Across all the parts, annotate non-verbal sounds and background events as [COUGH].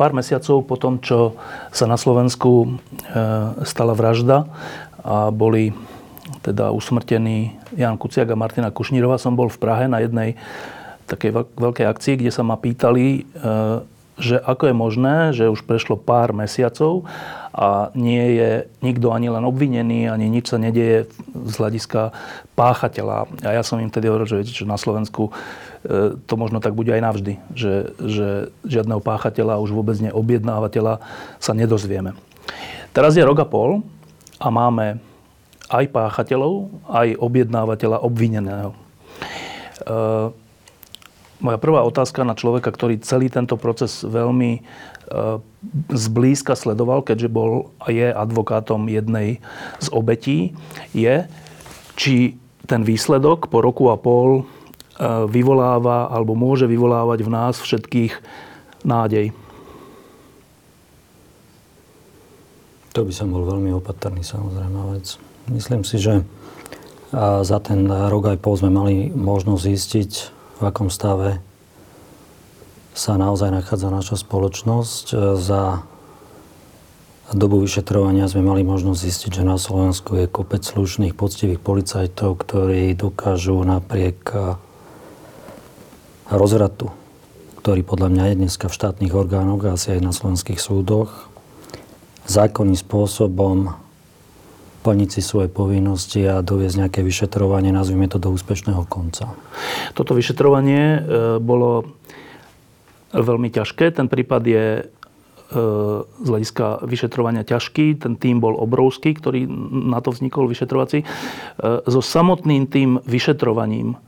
Pár mesiacov po tom, čo sa na Slovensku e, stala vražda a boli teda usmrtení Jan Kuciak a Martina Kušnírova, som bol v Prahe na jednej takej veľkej akcii, kde sa ma pýtali, e, že ako je možné, že už prešlo pár mesiacov a nie je nikto ani len obvinený, ani nič sa nedieje z hľadiska páchateľa. A ja som im tedy hovoril, že viete čo, na Slovensku to možno tak bude aj navždy, že, že žiadneho páchateľa, už vôbec neobjednávateľa sa nedozvieme. Teraz je rok a pol a máme aj páchateľov, aj objednávateľa obvineného. E, moja prvá otázka na človeka, ktorý celý tento proces veľmi e, zblízka sledoval, keďže bol a je advokátom jednej z obetí, je, či ten výsledok po roku a pol e, vyvoláva alebo môže vyvolávať v nás všetkých nádej. To by som bol veľmi opatrný samozrejme vec. Myslím si, že za ten rok aj pol sme mali možnosť zistiť, v akom stave sa naozaj nachádza naša spoločnosť. E, za dobu vyšetrovania sme mali možnosť zistiť, že na Slovensku je kopec slušných, poctivých policajtov, ktorí dokážu napriek e, rozvratu, ktorý podľa mňa je dneska v štátnych orgánoch, asi aj na slovenských súdoch, zákonným spôsobom plniť si svoje povinnosti a doviesť nejaké vyšetrovanie, nazvime to do úspešného konca. Toto vyšetrovanie e, bolo veľmi ťažké. Ten prípad je e, z hľadiska vyšetrovania ťažký. Ten tým bol obrovský, ktorý na to vznikol vyšetrovací. E, so samotným tým vyšetrovaním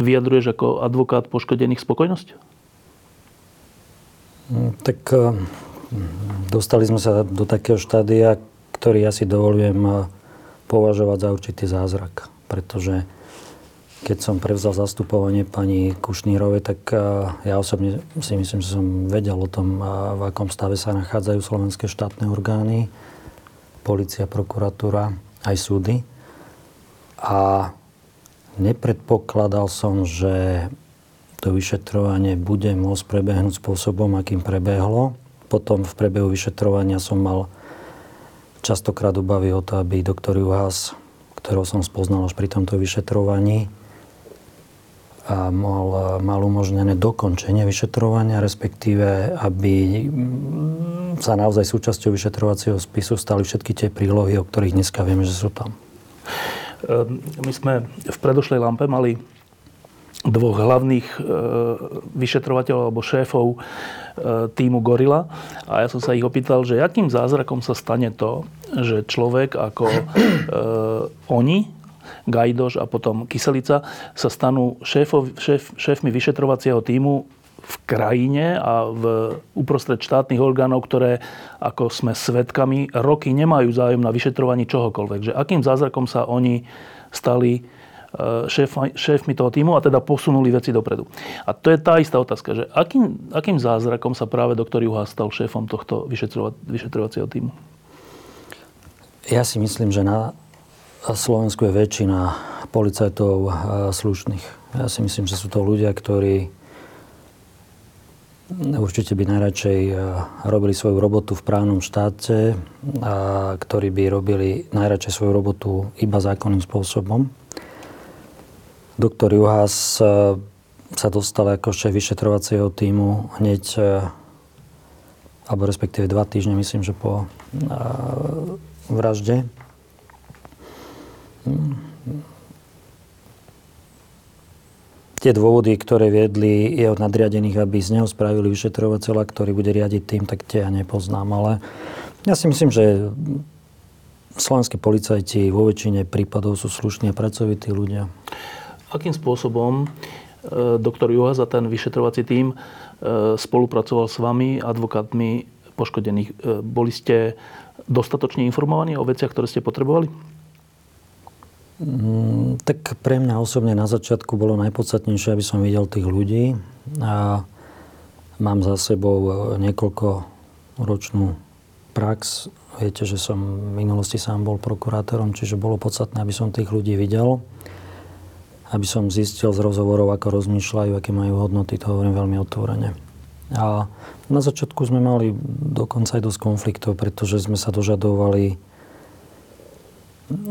vyjadruješ ako advokát poškodených spokojnosť? Mm, tak dostali sme sa do takého štádia, ktorý ja si dovolujem eh, považovať za určitý zázrak. Pretože keď som prevzal zastupovanie pani Kušnírovej, tak eh, ja osobne si myslím, že som vedel o tom, eh, v akom stave sa nachádzajú slovenské štátne orgány, policia, prokuratúra, aj súdy. A nepredpokladal som, že to vyšetrovanie bude môcť prebehnúť spôsobom, akým prebehlo. Potom v priebehu vyšetrovania som mal častokrát obavy o to, aby doktor Juhás, ktorého som spoznal až pri tomto vyšetrovaní, a mal, mal umožnené dokončenie vyšetrovania, respektíve, aby sa naozaj súčasťou vyšetrovacieho spisu stali všetky tie prílohy, o ktorých dneska vieme, že sú tam. Ehm, my sme v predošlej lampe mali dvoch hlavných e, vyšetrovateľov alebo šéfov e, týmu Gorila. A ja som sa ich opýtal, že akým zázrakom sa stane to, že človek ako oni, Gajdoš a potom Kyselica sa stanú šéfov, šéf, šéfmi vyšetrovacieho týmu v krajine a v uprostred štátnych orgánov, ktoré, ako sme svedkami, roky nemajú záujem na vyšetrovaní čohokoľvek. Že akým zázrakom sa oni stali šéf, šéfmi toho týmu a teda posunuli veci dopredu. A to je tá istá otázka, že akým, akým zázrakom sa práve doktor Juha stal šéfom tohto vyšetrovacieho týmu? Ja si myslím, že na Slovensku je väčšina policajtov e, slušných. Ja si myslím, že sú to ľudia, ktorí určite by najradšej e, robili svoju robotu v právnom štáte, a ktorí by robili najradšej svoju robotu iba zákonným spôsobom. Doktor Juhás e, sa dostal ako šéf vyšetrovacieho týmu hneď, alebo respektíve dva týždne, myslím, že po vražde. Tie dôvody, ktoré viedli jeho nadriadených, aby z neho spravili vyšetrovateľa, ktorý bude riadiť tým, tak tie ja nepoznám. Ale ja si myslím, že slovenskí policajti vo väčšine prípadov sú slušní a pracovití ľudia akým spôsobom doktor Juhas a ten vyšetrovací tím spolupracoval s vami, advokátmi poškodených. Boli ste dostatočne informovaní o veciach, ktoré ste potrebovali? Mm, tak pre mňa osobne na začiatku bolo najpodstatnejšie, aby som videl tých ľudí. A mám za sebou niekoľko ročnú prax Viete, že som v minulosti sám bol prokurátorom, čiže bolo podstatné, aby som tých ľudí videl, aby som zistil z rozhovorov, ako rozmýšľajú, aké majú hodnoty, to hovorím veľmi otvorene. A na začiatku sme mali dokonca aj dosť konfliktov, pretože sme sa dožadovali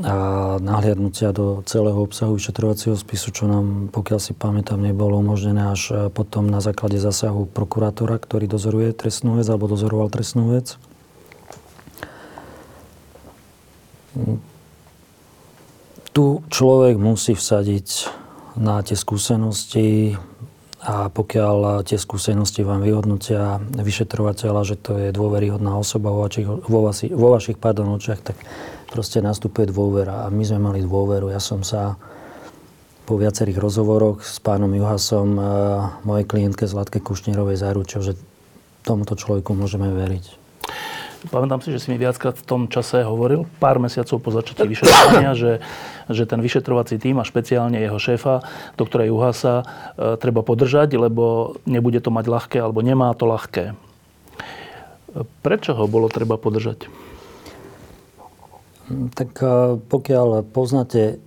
a nahliadnutia do celého obsahu vyšetrovacieho spisu, čo nám, pokiaľ si pamätám, nebolo umožnené až potom na základe zásahu prokurátora, ktorý dozoruje trestnú vec alebo dozoroval trestnú vec. Tu človek musí vsadiť na tie skúsenosti a pokiaľ tie skúsenosti vám vyhodnotia vyšetrovateľa, že to je dôveryhodná osoba vo vašich, vo, vaši, vo vašich pardon, očiach, tak proste nastupuje dôvera. A my sme mali dôveru. Ja som sa po viacerých rozhovoroch s pánom Juhasom, mojej klientke Zlatke Kušnírovej zaručil, že tomuto človeku môžeme veriť. Pamätám si, že si mi viackrát v tom čase hovoril, pár mesiacov po začatí vyšetrovania, že, že ten vyšetrovací tým a špeciálne jeho šéfa, doktora Juhasa, e, treba podržať, lebo nebude to mať ľahké, alebo nemá to ľahké. Prečo ho bolo treba podržať? Tak e, pokiaľ poznáte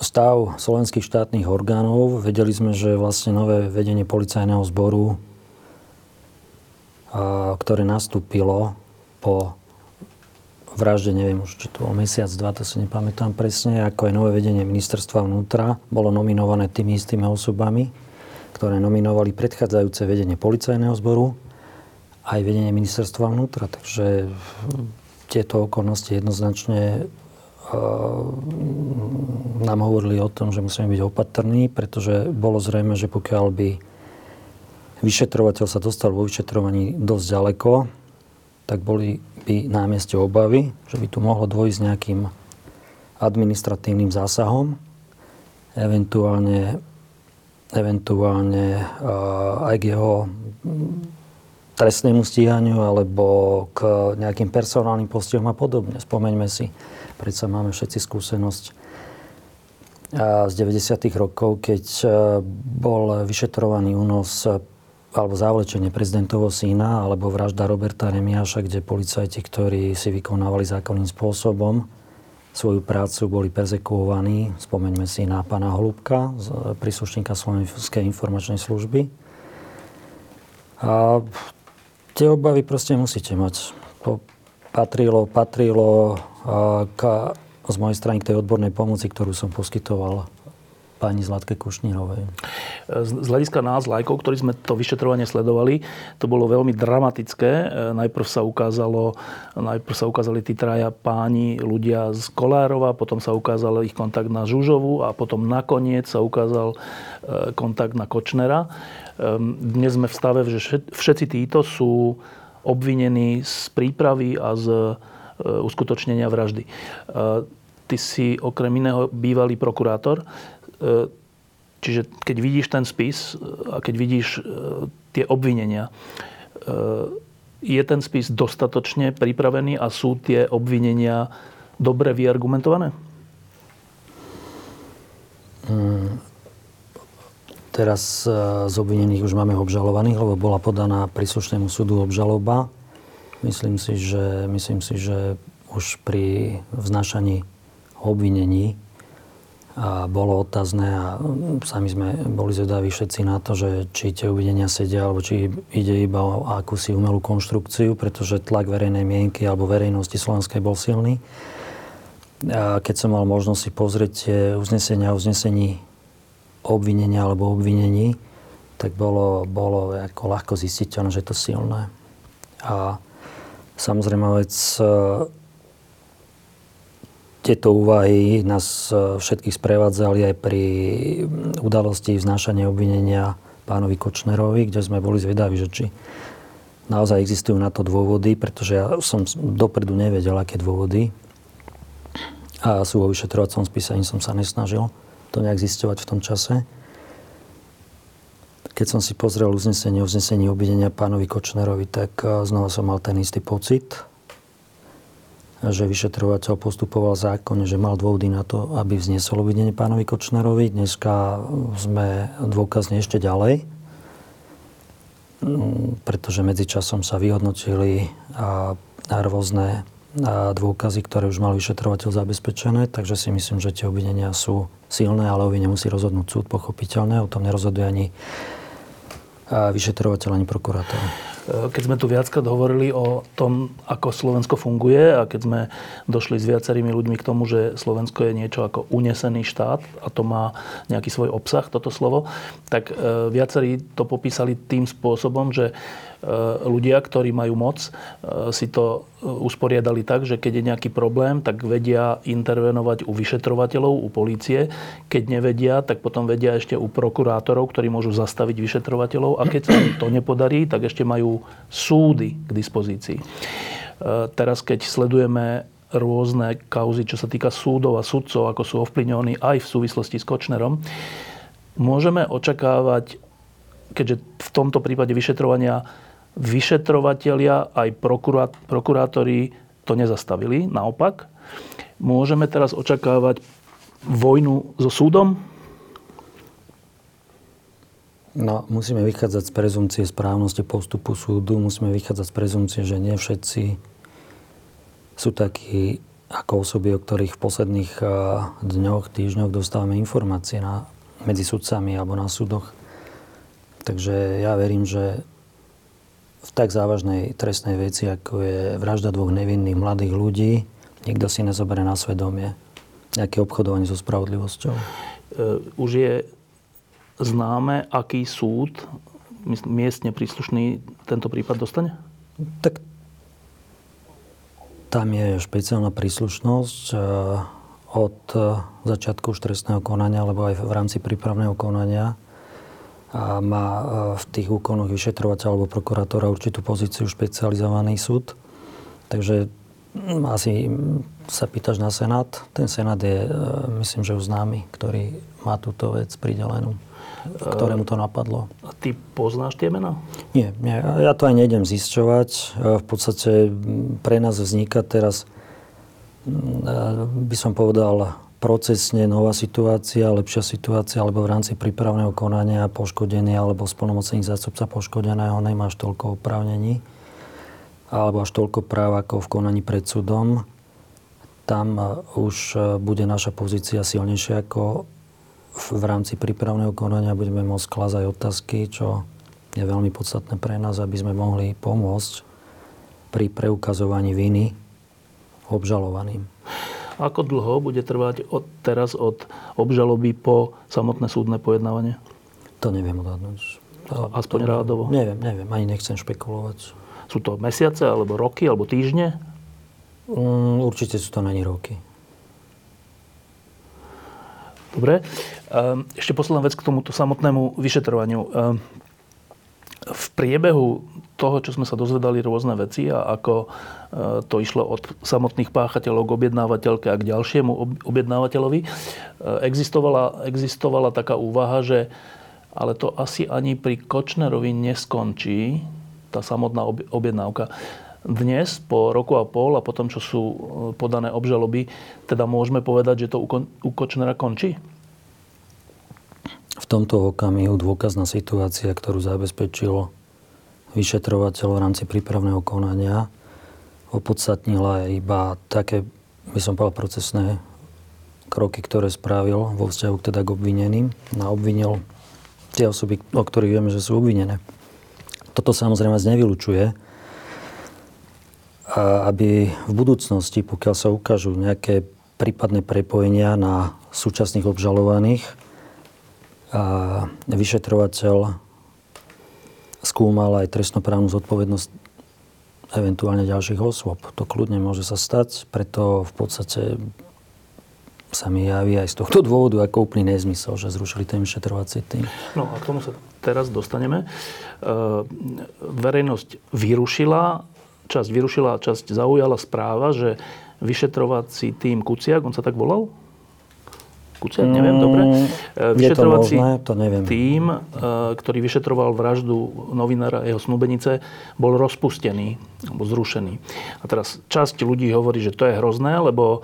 stav slovenských štátnych orgánov, vedeli sme, že vlastne nové vedenie policajného zboru ktoré nastúpilo po vražde, neviem už, či to bol mesiac, dva, to si nepamätám presne, ako aj nové vedenie ministerstva vnútra, bolo nominované tými istými osobami, ktoré nominovali predchádzajúce vedenie policajného zboru aj vedenie ministerstva vnútra. Takže tieto okolnosti jednoznačne nám hovorili o tom, že musíme byť opatrní, pretože bolo zrejme, že pokiaľ by vyšetrovateľ sa dostal vo vyšetrovaní dosť ďaleko, tak boli by na mieste obavy, že by tu mohlo dôjsť nejakým administratívnym zásahom, eventuálne, eventuálne uh, aj k jeho trestnému stíhaniu alebo k nejakým personálnym postihom a podobne. Spomeňme si, predsa máme všetci skúsenosť z 90. rokov, keď bol vyšetrovaný únos alebo zavlečenie prezidentovho syna alebo vražda Roberta Remiáša, kde policajti, ktorí si vykonávali zákonným spôsobom svoju prácu, boli perzekuovaní. Spomeňme si na pána Holubka, príslušníka Slovenskej informačnej služby. A tie obavy proste musíte mať. Patrilo, patrilo k, z mojej strany k tej odbornej pomoci, ktorú som poskytoval pani Zlatke Kušnírovej. Z hľadiska nás, lajkov, ktorí sme to vyšetrovanie sledovali, to bolo veľmi dramatické. E, najprv sa ukázalo, najprv sa ukázali tí traja páni, ľudia z Kolárova, potom sa ukázal ich kontakt na Žužovu a potom nakoniec sa ukázal e, kontakt na Kočnera. E, dnes sme v stave, že všetci títo sú obvinení z prípravy a z uskutočnenia vraždy. Ty si okrem iného bývalý prokurátor. E, čiže keď vidíš ten spis e, a keď vidíš e, tie obvinenia, je ten spis dostatočne pripravený a sú tie obvinenia dobre vyargumentované? Hmm. Teraz z obvinených už máme obžalovaných, lebo bola podaná príslušnému súdu obžaloba. Myslím si, že, myslím si, že už pri vznášaní obvinení a bolo otázne a sami sme boli zvedaví všetci na to, že či tie uvidenia sedia, alebo či ide iba o akúsi umelú konštrukciu, pretože tlak verejnej mienky alebo verejnosti slovenskej bol silný. A keď som mal možnosť si pozrieť tie uznesenia a uznesení obvinenia alebo obvinení, tak bolo, bolo ako ľahko zistiteľné, že je to silné. A samozrejme vec tieto úvahy nás e, všetkých sprevádzali aj pri udalosti vznášania obvinenia pánovi Kočnerovi, kde sme boli zvedaví, že či naozaj existujú na to dôvody, pretože ja som dopredu nevedel, aké dôvody. A sú vo vyšetrovacom spise, ani som sa nesnažil to nejak zisťovať v tom čase. keď som si pozrel uznesenie, uznesenie obvinenia pánovi Kočnerovi, tak znova som mal ten istý pocit, že vyšetrovateľ postupoval zákonne, že mal dôvody na to, aby vznesol obvinenie pánovi Kočnerovi. Dneska sme dôkazne ešte ďalej, pretože medzičasom sa vyhodnotili a rôzne a dôkazy, ktoré už mal vyšetrovateľ zabezpečené, takže si myslím, že tie obvinenia sú silné, ale o vine rozhodnúť súd pochopiteľné. O tom nerozhoduje ani vyšetrovateľ ani prokurátor. Keď sme tu viackrát hovorili o tom, ako Slovensko funguje a keď sme došli s viacerými ľuďmi k tomu, že Slovensko je niečo ako unesený štát a to má nejaký svoj obsah, toto slovo, tak e, viacerí to popísali tým spôsobom, že E, ľudia, ktorí majú moc, e, si to e, usporiadali tak, že keď je nejaký problém, tak vedia intervenovať u vyšetrovateľov, u polície. Keď nevedia, tak potom vedia ešte u prokurátorov, ktorí môžu zastaviť vyšetrovateľov. A keď sa to nepodarí, tak ešte majú súdy k dispozícii. Teraz, keď sledujeme rôzne kauzy, čo sa týka súdov a sudcov, ako sú ovplyvňovaní aj v súvislosti s Kočnerom, môžeme očakávať, keďže v tomto prípade vyšetrovania vyšetrovatelia aj prokurátori to nezastavili. Naopak, môžeme teraz očakávať vojnu so súdom? No, musíme vychádzať z prezumcie správnosti postupu súdu. Musíme vychádzať z prezumcie, že nie všetci sú takí ako osoby, o ktorých v posledných dňoch, týždňoch dostávame informácie na, medzi sudcami alebo na súdoch. Takže ja verím, že v tak závažnej trestnej veci, ako je vražda dvoch nevinných mladých ľudí, nikto si nezoberie na svedomie nejaké obchodovanie so spravodlivosťou. E, už je známe, aký súd miestne príslušný tento prípad dostane? Tak tam je špeciálna príslušnosť e, od začiatku už trestného konania, alebo aj v rámci prípravného konania a má e, v tých úkonoch vyšetrovateľ alebo prokurátora určitú pozíciu špecializovaný súd. Takže mm, asi sa pýtaš na Senát. Ten Senát je, e, myslím, že už známy, ktorý má túto vec pridelenú ktorému to napadlo. A ty poznáš tie mená? Nie, nie, ja to aj nejdem zisťovať. E, v podstate pre nás vzniká teraz, by som povedal, procesne nová situácia, lepšia situácia, alebo v rámci prípravného konania poškodený alebo splnomocnený zástupca poškodeného nemáš toľko oprávnení alebo až toľko práv ako v konaní pred súdom. Tam e, už e, bude naša pozícia silnejšia ako v rámci prípravného konania. Budeme môcť klásť aj otázky, čo je veľmi podstatné pre nás, aby sme mohli pomôcť pri preukazovaní viny obžalovaným. Ako dlho bude trvať od, teraz od obžaloby po samotné súdne pojednávanie? To neviem odhadnúť. To, Aspoň to, rádovo? Neviem, neviem, ani nechcem špekulovať. Sú to mesiace, alebo roky, alebo týždne? Mm, určite sú to není roky. Dobre. Ehm, ešte posledná vec k tomuto samotnému vyšetrovaniu. Ehm, v priebehu toho, čo sme sa dozvedali rôzne veci a ako to išlo od samotných páchateľov k objednávateľke a k ďalšiemu objednávateľovi, e, existovala, existovala taká úvaha, že ale to asi ani pri Kočnerovi neskončí, tá samotná objednávka. Dnes, po roku a pol a potom, čo sú e, podané obžaloby, teda môžeme povedať, že to u Kočnera končí? v tomto okamihu dôkazná situácia, ktorú zabezpečilo vyšetrovateľ v rámci prípravného konania, opodstatnila iba také, by som povedal, procesné kroky, ktoré spravil vo vzťahu teda k obvineným. A obvinil tie osoby, o ktorých vieme, že sú obvinené. Toto samozrejme nevylučuje, aby v budúcnosti, pokiaľ sa ukážu nejaké prípadné prepojenia na súčasných obžalovaných, a vyšetrovateľ skúmal aj trestnoprávnu zodpovednosť eventuálne ďalších osôb. To kľudne môže sa stať, preto v podstate sa mi javí aj z tohto dôvodu ako úplný nezmysel, že zrušili ten vyšetrovací tým. No a k tomu sa teraz dostaneme. E, verejnosť vyrušila, časť vyrušila, časť zaujala správa, že vyšetrovací tým Kuciak, on sa tak volal? Kuciak, neviem, dobre. Je to možné, to neviem. tým, ktorý vyšetroval vraždu novinára jeho snúbenice, bol rozpustený, alebo zrušený. A teraz časť ľudí hovorí, že to je hrozné, lebo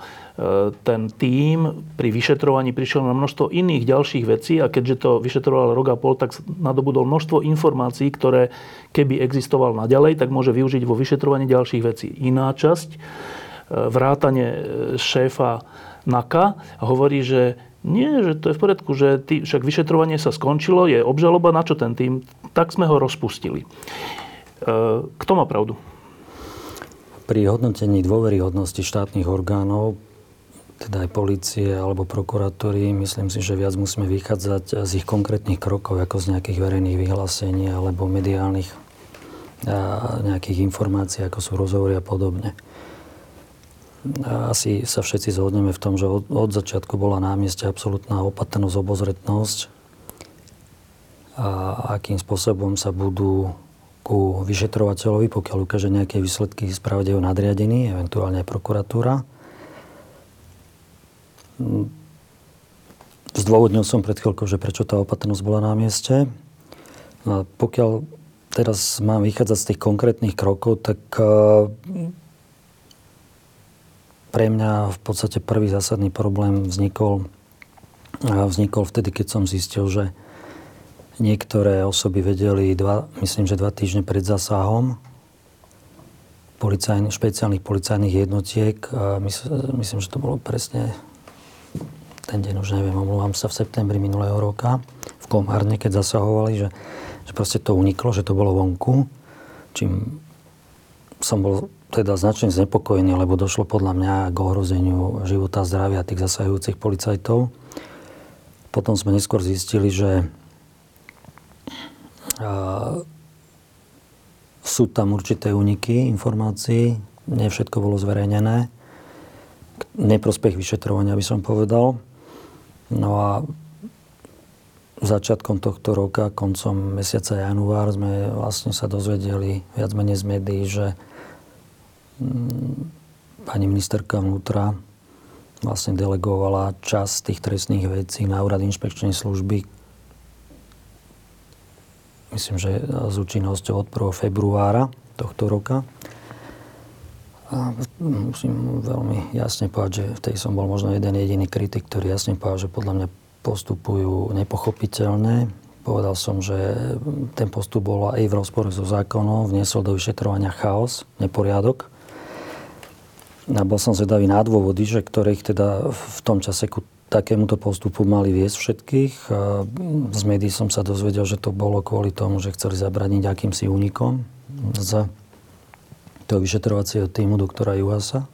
ten tým pri vyšetrovaní prišiel na množstvo iných ďalších vecí a keďže to vyšetroval rok a pol, tak nadobudol množstvo informácií, ktoré keby existoval naďalej, tak môže využiť vo vyšetrovaní ďalších vecí. Iná časť, vrátane šéfa NAKA a hovorí, že nie, že to je v poriadku, že tý, však vyšetrovanie sa skončilo, je obžaloba, na čo ten tým, tak sme ho rozpustili. E, kto má pravdu? Pri hodnotení dôveryhodnosti štátnych orgánov, teda aj policie alebo prokuratúry, myslím si, že viac musíme vychádzať z ich konkrétnych krokov, ako z nejakých verejných vyhlásení alebo mediálnych nejakých informácií, ako sú rozhovory a podobne asi sa všetci zhodneme v tom, že od, od začiatku bola na mieste absolútna opatrnosť, obozretnosť a akým spôsobom sa budú ku vyšetrovateľovi, pokiaľ ukáže nejaké výsledky, správať jeho nadriadený, eventuálne aj prokuratúra. Zdôvodnil som pred chvíľkou, že prečo tá opatrnosť bola na mieste. A pokiaľ teraz mám vychádzať z tých konkrétnych krokov, tak pre mňa v podstate prvý zásadný problém vznikol, vznikol vtedy, keď som zistil, že niektoré osoby vedeli, dva, myslím, že dva týždne pred zásahom policajn, špeciálnych policajných jednotiek, myslím, že to bolo presne ten deň, už neviem, omluvám sa, v septembri minulého roka, v Komárne, keď zasahovali, že, že proste to uniklo, že to bolo vonku, čím som bol teda značne znepokojený, lebo došlo podľa mňa k ohrozeniu života a zdravia tých zasahujúcich policajtov. Potom sme neskôr zistili, že sú tam určité úniky informácií, nie všetko bolo zverejnené. Neprospech vyšetrovania by som povedal. No a začiatkom tohto roka, koncom mesiaca január, sme vlastne sa dozvedeli viac menej z médií, že pani ministerka vnútra vlastne delegovala čas tých trestných vecí na úrad inšpekčnej služby. Myslím, že s účinnosťou od 1. februára tohto roka. A musím veľmi jasne povedať, že v tej som bol možno jeden jediný kritik, ktorý jasne povedal, že podľa mňa postupujú nepochopiteľne. Povedal som, že ten postup bol aj v rozpore so zákonom, vniesol do vyšetrovania chaos, neporiadok. A bol som zvedavý na dôvody, že ktorých teda v tom čase ku takémuto postupu mali viesť všetkých. A z médií som sa dozvedel, že to bolo kvôli tomu, že chceli zabraniť akýmsi únikom z toho vyšetrovacieho týmu doktora Juhasa.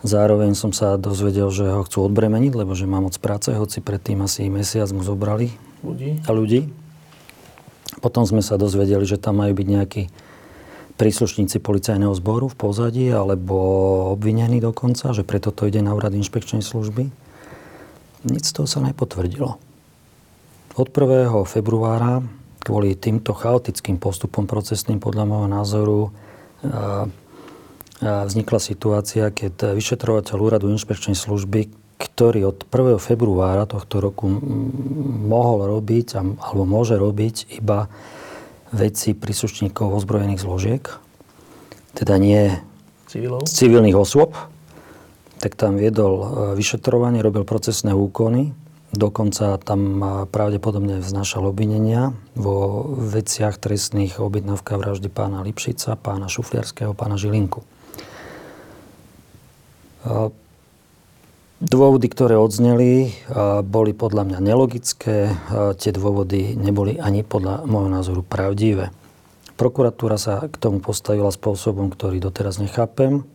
Zároveň som sa dozvedel, že ho chcú odbremeniť, lebo že má moc práce, hoci predtým asi mesiac mu zobrali ľudí. A ľudí. Potom sme sa dozvedeli, že tam majú byť nejakí príslušníci policajného zboru v pozadí alebo obvinení dokonca, že preto to ide na úrad inšpekčnej služby. Nic z toho sa nepotvrdilo. Od 1. februára kvôli týmto chaotickým postupom procesným podľa môjho názoru vznikla situácia, keď vyšetrovateľ úradu inšpekčnej služby, ktorý od 1. februára tohto roku mohol robiť alebo môže robiť iba veci príslušníkov ozbrojených zložiek, teda nie Civilov? civilných osôb, tak tam viedol e, vyšetrovanie, robil procesné úkony, dokonca tam e, pravdepodobne vznášal obvinenia vo veciach trestných objednávka vraždy pána Lipšica, pána Šufliarského, pána Žilinku. E, Dôvody, ktoré odzneli, boli podľa mňa nelogické. Tie dôvody neboli ani podľa môjho názoru pravdivé. Prokuratúra sa k tomu postavila spôsobom, ktorý doteraz nechápem.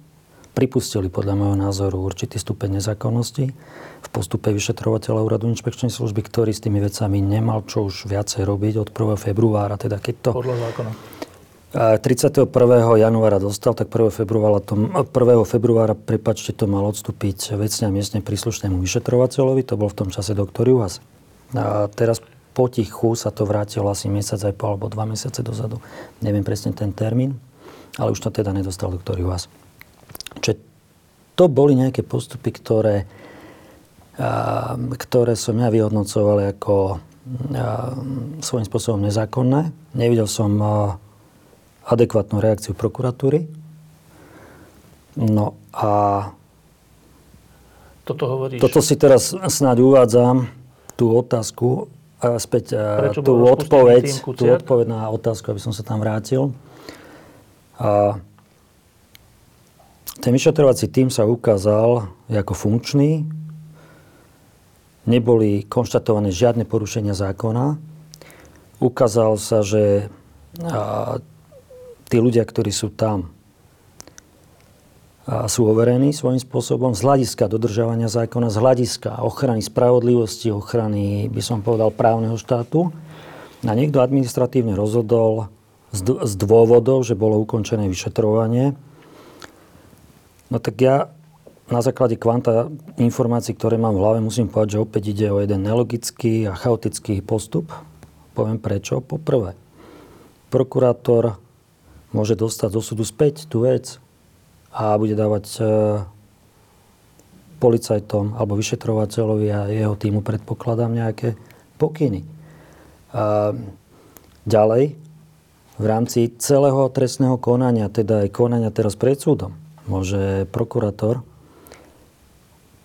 Pripustili podľa môjho názoru určitý stupeň nezákonnosti v postupe vyšetrovateľa úradu inšpekčnej služby, ktorý s tými vecami nemal čo už viacej robiť od 1. februára. Teda keď to... Podľa zákona 31. januára dostal, tak 1. februára, to, 1. februára prepačte, to mal odstúpiť vecne a miestne príslušnému vyšetrovateľovi, to bol v tom čase doktor Juhas. A teraz potichu sa to vrátilo asi mesiac aj po alebo dva mesiace dozadu. Neviem presne ten termín, ale už to teda nedostal doktor Juhas. Čiže to boli nejaké postupy, ktoré ktoré som ja vyhodnocoval ako svojím spôsobom nezákonné. Nevidel som adekvátnu reakciu prokuratúry. No a toto hovoríš? Toto si teraz snáď uvádzam, tú otázku, späť Prečo tú odpoveď, tú odpoveď na otázku, aby som sa tam vrátil. A ten vyšetrovací tým sa ukázal ako funkčný. Neboli konštatované žiadne porušenia zákona. Ukázalo sa, že tí ľudia, ktorí sú tam, a sú overení svojím spôsobom z hľadiska dodržiavania zákona, z hľadiska ochrany spravodlivosti, ochrany, by som povedal, právneho štátu. A niekto administratívne rozhodol z, dôvodov, že bolo ukončené vyšetrovanie. No tak ja na základe kvanta informácií, ktoré mám v hlave, musím povedať, že opäť ide o jeden nelogický a chaotický postup. Poviem prečo. Poprvé, prokurátor môže dostať do súdu späť tú vec a bude dávať e, policajtom alebo vyšetrovateľovi a jeho týmu predpokladám nejaké pokyny. A ďalej, v rámci celého trestného konania, teda aj konania teraz pred súdom, môže prokurátor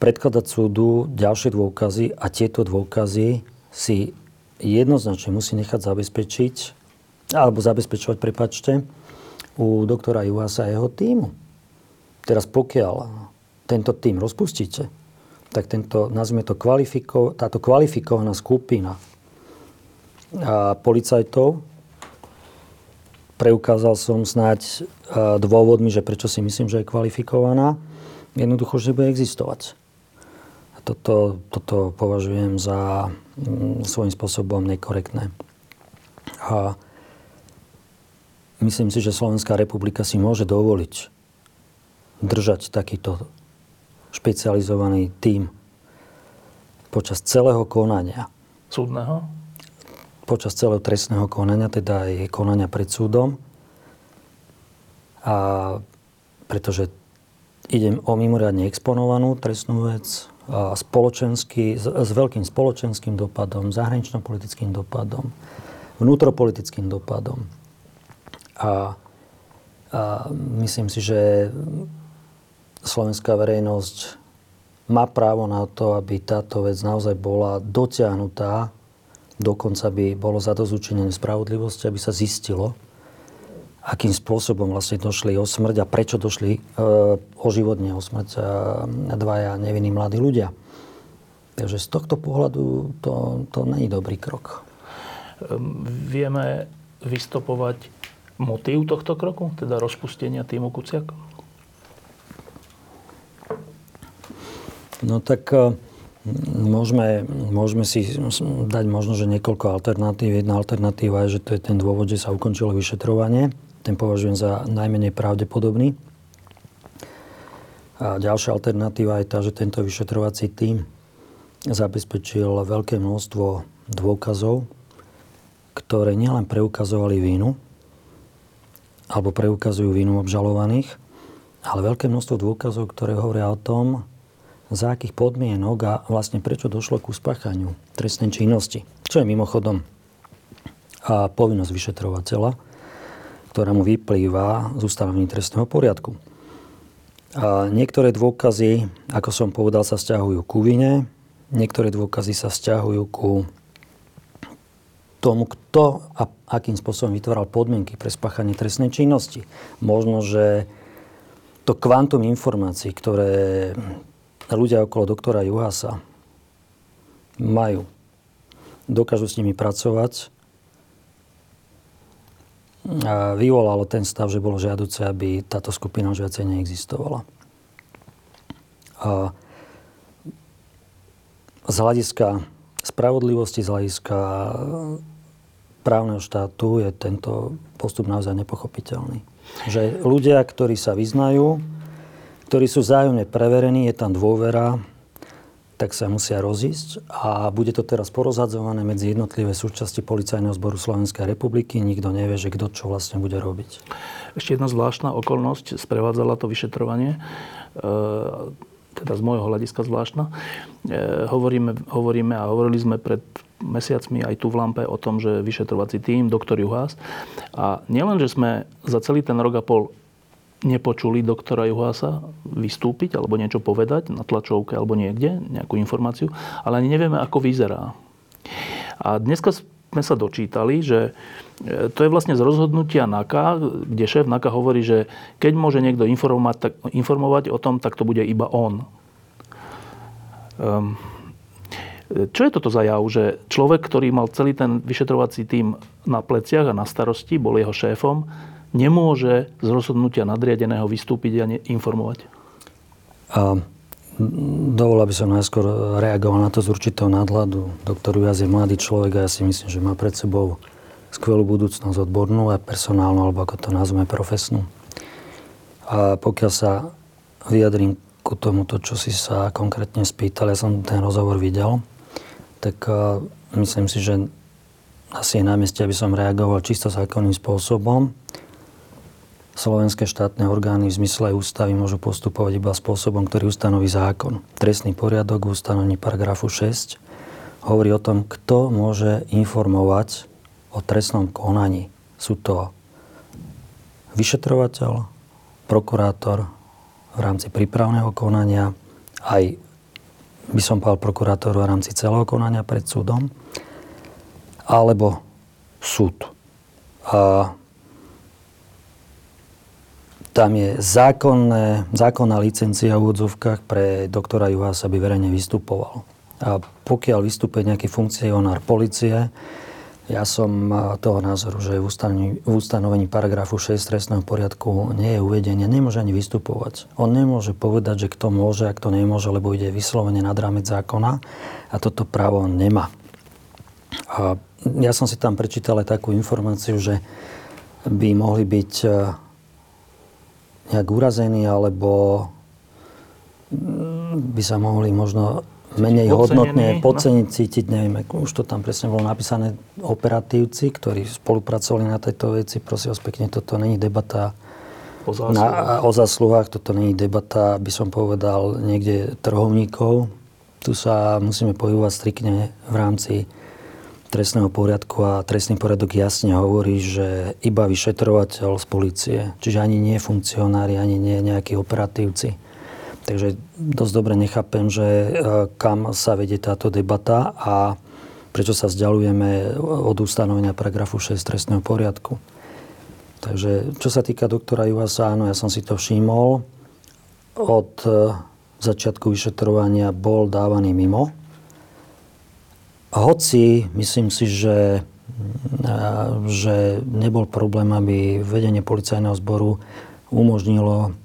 predkladať súdu ďalšie dôkazy a tieto dôkazy si jednoznačne musí nechať zabezpečiť, alebo zabezpečovať, prepačte, u doktora Juhasa a jeho týmu. Teraz pokiaľ tento tým rozpustíte, tak tento, to, kvalifiko, táto kvalifikovaná skupina a policajtov, preukázal som snáď dôvodmi, že prečo si myslím, že je kvalifikovaná, jednoducho, že bude existovať. Toto, toto považujem za mm, svojím spôsobom nekorektné. A Myslím si, že Slovenská republika si môže dovoliť držať takýto špecializovaný tím počas celého konania. Súdneho? Počas celého trestného konania, teda aj konania pred súdom. A pretože idem o mimoriadne exponovanú trestnú vec, a spoločenský, s, s veľkým spoločenským dopadom, zahranično-politickým dopadom, vnútropolitickým dopadom. A, a myslím si, že slovenská verejnosť má právo na to, aby táto vec naozaj bola dotiahnutá, dokonca by bolo zadozučené spravodlivosti, aby sa zistilo, akým spôsobom vlastne došli o smrť a prečo došli e, o život, nie o smrť e, dvaja nevinní mladí ľudia. Takže z tohto pohľadu to, to není dobrý krok. Ehm, vieme vystopovať motív tohto kroku, teda rozpustenia týmu Kuciak? No tak e, môžeme, môžeme si dať možno, že niekoľko alternatív. Jedna alternatíva je, že to je ten dôvod, že sa ukončilo vyšetrovanie. Ten považujem za najmenej pravdepodobný. A ďalšia alternatíva je tá, že tento vyšetrovací tým zabezpečil veľké množstvo dôkazov, ktoré nielen preukazovali vínu, alebo preukazujú vinu obžalovaných, ale veľké množstvo dôkazov, ktoré hovoria o tom, za akých podmienok a vlastne prečo došlo k uspáchaniu trestnej činnosti. Čo je mimochodom a povinnosť vyšetrovateľa, ktorá mu vyplýva z ústavení trestného poriadku. A niektoré dôkazy, ako som povedal, sa stiahujú ku vine, niektoré dôkazy sa stiahujú ku tomu, kto a akým spôsobom vytváral podmienky pre spáchanie trestnej činnosti. Možno, že to kvantum informácií, ktoré ľudia okolo doktora Juhasa majú, dokážu s nimi pracovať, a vyvolalo ten stav, že bolo žiaduce, aby táto skupina už viacej neexistovala. A z hľadiska spravodlivosti, z hľadiska právneho štátu je tento postup naozaj nepochopiteľný. Že ľudia, ktorí sa vyznajú, ktorí sú zájomne preverení, je tam dôvera, tak sa musia rozísť a bude to teraz porozhadzované medzi jednotlivé súčasti Policajného zboru Slovenskej republiky. Nikto nevie, že kto čo vlastne bude robiť. Ešte jedna zvláštna okolnosť sprevádzala to vyšetrovanie. E, teda z môjho hľadiska zvláštna. E, hovoríme, hovoríme a hovorili sme pred mesiacmi aj tu v Lampe o tom, že vyšetrovací tým, doktor Juhás. A nielen, že sme za celý ten rok a pol nepočuli doktora Juhása vystúpiť alebo niečo povedať na tlačovke alebo niekde, nejakú informáciu, ale ani nevieme, ako vyzerá. A dneska sme sa dočítali, že e, to je vlastne z rozhodnutia NAKA, kde šéf NAKA hovorí, že keď môže niekto informovať, tak, informovať o tom, tak to bude iba on. Um, čo je toto za jav, že človek, ktorý mal celý ten vyšetrovací tým na pleciach a na starosti, bol jeho šéfom, nemôže z rozhodnutia nadriadeného vystúpiť a informovať? A dovolila by som najskôr reagoval na to z určitého nadhľadu. Doktor Ujaz je mladý človek a ja si myslím, že má pred sebou skvelú budúcnosť odbornú a personálnu, alebo ako to nazveme, profesnú. A pokiaľ sa vyjadrím ku tomuto, čo si sa konkrétne spýtal, ja som ten rozhovor videl, tak myslím si, že asi je na mieste, aby som reagoval čisto zákonným spôsobom slovenské štátne orgány v zmysle ústavy môžu postupovať iba spôsobom, ktorý ustanoví zákon. Trestný poriadok ustanovení paragrafu 6 hovorí o tom, kto môže informovať o trestnom konaní. Sú to vyšetrovateľ, prokurátor v rámci prípravného konania, aj by som povedal prokurátor v rámci celého konania pred súdom, alebo súd. A tam je zákonné, zákonná licencia v úvodzovkách pre doktora Juhasa, aby verejne vystupoval. A pokiaľ vystupuje nejaký funkcionár policie, ja som toho názoru, že v ustanovení, v paragrafu 6 trestného poriadku nie je uvedenie, nemôže ani vystupovať. On nemôže povedať, že kto môže a kto nemôže, lebo ide vyslovene nad rámec zákona a toto právo on nemá. A ja som si tam prečítal aj takú informáciu, že by mohli byť nejak urazení, alebo by sa mohli možno menej hodnotne no. podceniť, cítiť, neviem, už to tam presne bolo napísané, operatívci, ktorí spolupracovali na tejto veci, prosím vás pekne, toto není debata o zásluhách. Na, o zásluhách, toto není debata, by som povedal, niekde trhovníkov. Tu sa musíme pohybovať striktne v rámci trestného poriadku a trestný poriadok jasne hovorí, že iba vyšetrovateľ z policie, čiže ani nie funkcionári, ani nie nejakí operatívci. Takže dosť dobre nechápem, že e, kam sa vedie táto debata a prečo sa vzdialujeme od ustanovenia paragrafu 6 trestného poriadku. Takže čo sa týka doktora Juvasa, áno, ja som si to všimol. Od e, začiatku vyšetrovania bol dávaný mimo hoci myslím si, že, že nebol problém, aby vedenie policajného zboru umožnilo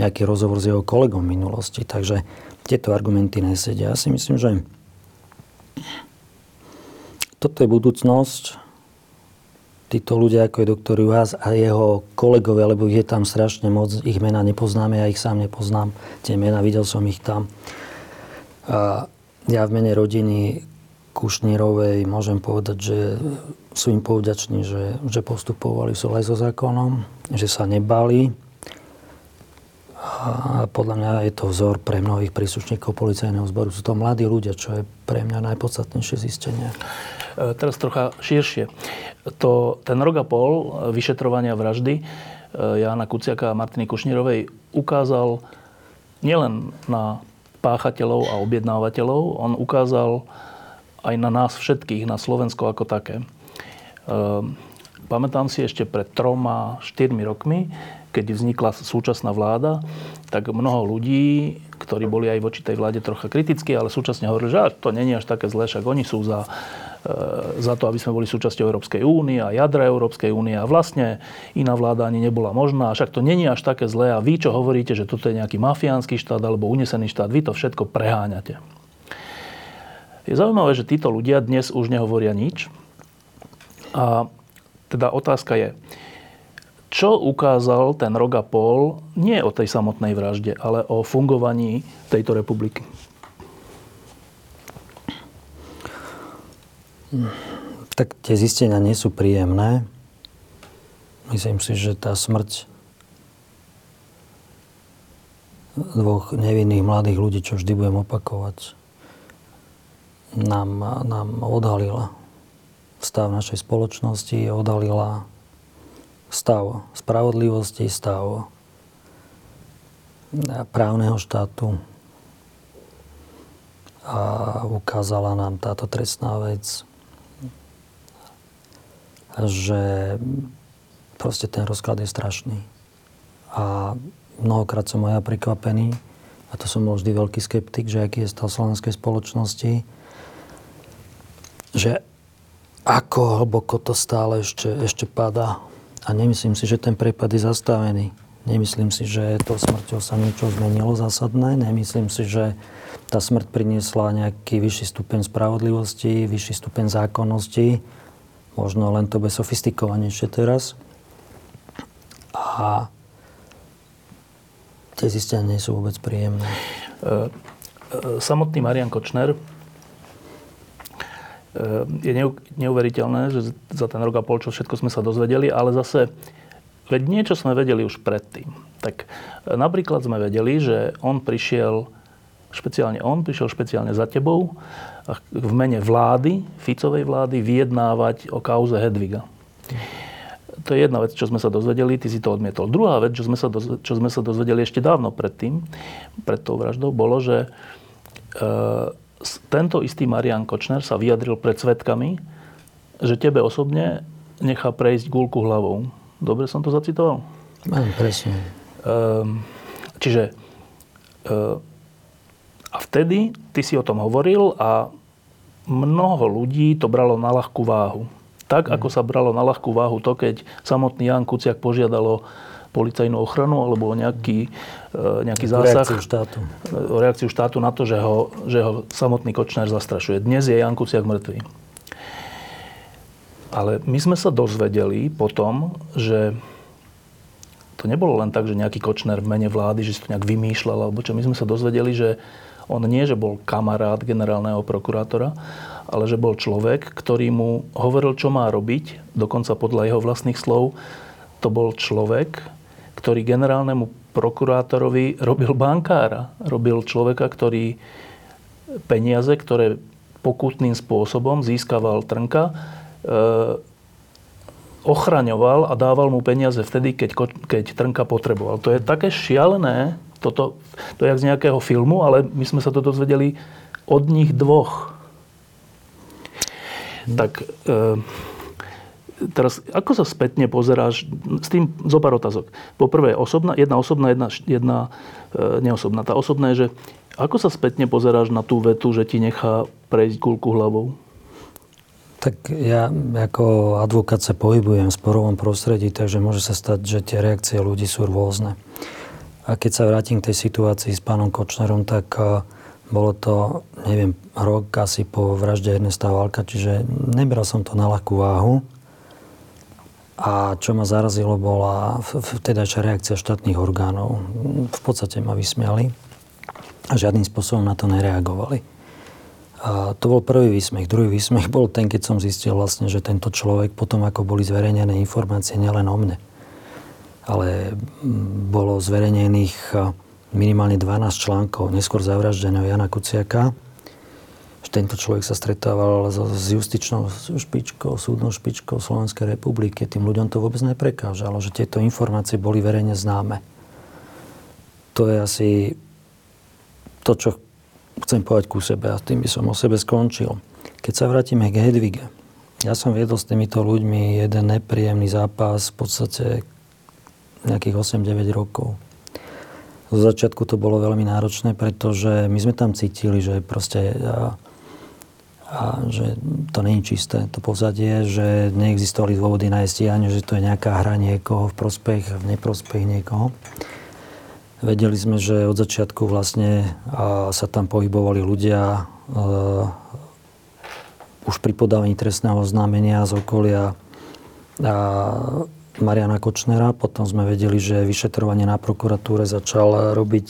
nejaký rozhovor s jeho kolegom v minulosti. Takže tieto argumenty nesedia. Ja si myslím, že toto je budúcnosť. Títo ľudia, ako je doktor Juhás a jeho kolegovia, lebo je tam strašne moc, ich mena nepoznáme, ja ich sám nepoznám. Tie mena, videl som ich tam. A ja v mene rodiny Kušnírovej môžem povedať, že sú im povďační, že, že postupovali sú aj so zákonom, že sa nebali. Podľa mňa je to vzor pre mnohých príslušníkov policajného zboru. Sú to mladí ľudia, čo je pre mňa najpodstatnejšie zistenie. E, teraz trocha širšie. To, ten rok a pol vyšetrovania vraždy e, Jana Kuciaka a Martiny Kušnírovej ukázal nielen na páchateľov a objednávateľov, on ukázal aj na nás všetkých, na Slovensko ako také. Ehm, pamätám si ešte pred troma, štyrmi rokmi, keď vznikla súčasná vláda, tak mnoho ľudí, ktorí boli aj voči tej vláde trocha kritickí, ale súčasne hovorili, že to není až také zlé, však oni sú za, e, za to, aby sme boli súčasťou Európskej únie a jadra Európskej únie a vlastne iná vláda ani nebola možná, však to není až také zlé a vy, čo hovoríte, že toto je nejaký mafiánsky štát alebo unesený štát, vy to všetko preháňate. Je zaujímavé, že títo ľudia dnes už nehovoria nič. A teda otázka je, čo ukázal ten rok a pol nie o tej samotnej vražde, ale o fungovaní tejto republiky? Tak tie zistenia nie sú príjemné. Myslím si, že tá smrť dvoch nevinných mladých ľudí, čo vždy budem opakovať, nám, nám odhalila stav našej spoločnosti, odhalila stav spravodlivosti, stav právneho štátu a ukázala nám táto trestná vec, že proste ten rozklad je strašný. A mnohokrát som aj prekvapený, a to som bol vždy veľký skeptik, že aký je stav slovenskej spoločnosti, že ako hlboko to stále ešte, ešte padá. A nemyslím si, že ten prepad je zastavený. Nemyslím si, že to smrťou sa niečo zmenilo zásadné. Nemyslím si, že tá smrť priniesla nejaký vyšší stupeň spravodlivosti, vyšší stupeň zákonnosti. Možno len to bude sofistikovanejšie teraz. A tie zistenia nie sú vôbec príjemné. E, e, samotný Marian Kočner je neuveriteľné, že za ten rok a pol, čo všetko sme sa dozvedeli, ale zase veď niečo sme vedeli už predtým. Tak napríklad sme vedeli, že on prišiel, špeciálne on, prišiel špeciálne za tebou v mene vlády, Ficovej vlády, vyjednávať o kauze Hedviga to je jedna vec, čo sme sa dozvedeli, ty si to odmietol. Druhá vec, čo sme sa, dozvedeli, čo sme sa dozvedeli ešte dávno predtým, pred tou vraždou, bolo, že e, tento istý Marian Kočner sa vyjadril pred svetkami, že tebe osobne nechá prejsť gulku hlavou. Dobre som to zacitoval? Áno, presne. E, čiže e, a vtedy ty si o tom hovoril a mnoho ľudí to bralo na ľahkú váhu. Tak, ako sa bralo na ľahkú váhu to, keď samotný Jan Kuciak požiadalo policajnú ochranu alebo nejaký, e, nejaký zásah. Reakciu štátu. O reakciu štátu na to, že ho, že ho samotný Kočner zastrašuje. Dnes je Jan Kuciak mŕtvý. Ale my sme sa dozvedeli potom, že to nebolo len tak, že nejaký Kočner v mene vlády, že si to nejak vymýšľal, alebo čo. My sme sa dozvedeli, že on nie, že bol kamarát generálneho prokurátora, ale že bol človek, ktorý mu hovoril, čo má robiť, dokonca podľa jeho vlastných slov, to bol človek, ktorý generálnemu prokurátorovi robil bankára. Robil človeka, ktorý peniaze, ktoré pokutným spôsobom získaval Trnka, e, ochraňoval a dával mu peniaze vtedy, keď, keď Trnka potreboval. To je také šialené, toto, to je jak z nejakého filmu, ale my sme sa to dozvedeli od nich dvoch. Tak e, teraz, ako sa spätne pozeráš s tým zo pár otázok. Po prvé, osobná, jedna osobná, jedna, jedna e, neosobná. Tá osobná je, že ako sa spätne pozeráš na tú vetu, že ti nechá prejsť kulku hlavou? Tak ja ako advokát sa pohybujem v sporovom prostredí, takže môže sa stať, že tie reakcie ľudí sú rôzne. A keď sa vrátim k tej situácii s pánom Kočnerom, tak e, bolo to, neviem, rok asi po vražde Ernesta Válka, čiže nebral som to na ľahkú váhu. A čo ma zarazilo, bola vtedajšia reakcia štátnych orgánov. V podstate ma vysmiali a žiadnym spôsobom na to nereagovali. A to bol prvý výsmech. Druhý výsmech bol ten, keď som zistil vlastne, že tento človek, potom ako boli zverejnené informácie nielen o mne, ale bolo zverejnených minimálne 12 článkov neskôr zavraždeného Jana Kuciaka. Tento človek sa stretával s justičnou špičkou, súdnou špičkou Slovenskej republiky. Tým ľuďom to vôbec neprekážalo, že tieto informácie boli verejne známe. To je asi to, čo chcem povedať ku sebe a tým by som o sebe skončil. Keď sa vrátime k Hedvige, ja som viedol s týmito ľuďmi jeden nepríjemný zápas v podstate nejakých 8-9 rokov. Zo začiatku to bolo veľmi náročné, pretože my sme tam cítili, že proste a, že to je čisté, to pozadie, že neexistovali dôvody na stíhanie, že to je nejaká hra niekoho v prospech, v neprospech niekoho. Vedeli sme, že od začiatku vlastne sa tam pohybovali ľudia a, už pri podávaní trestného oznámenia z okolia a, Mariana Kočnera. Potom sme vedeli, že vyšetrovanie na prokuratúre začal robiť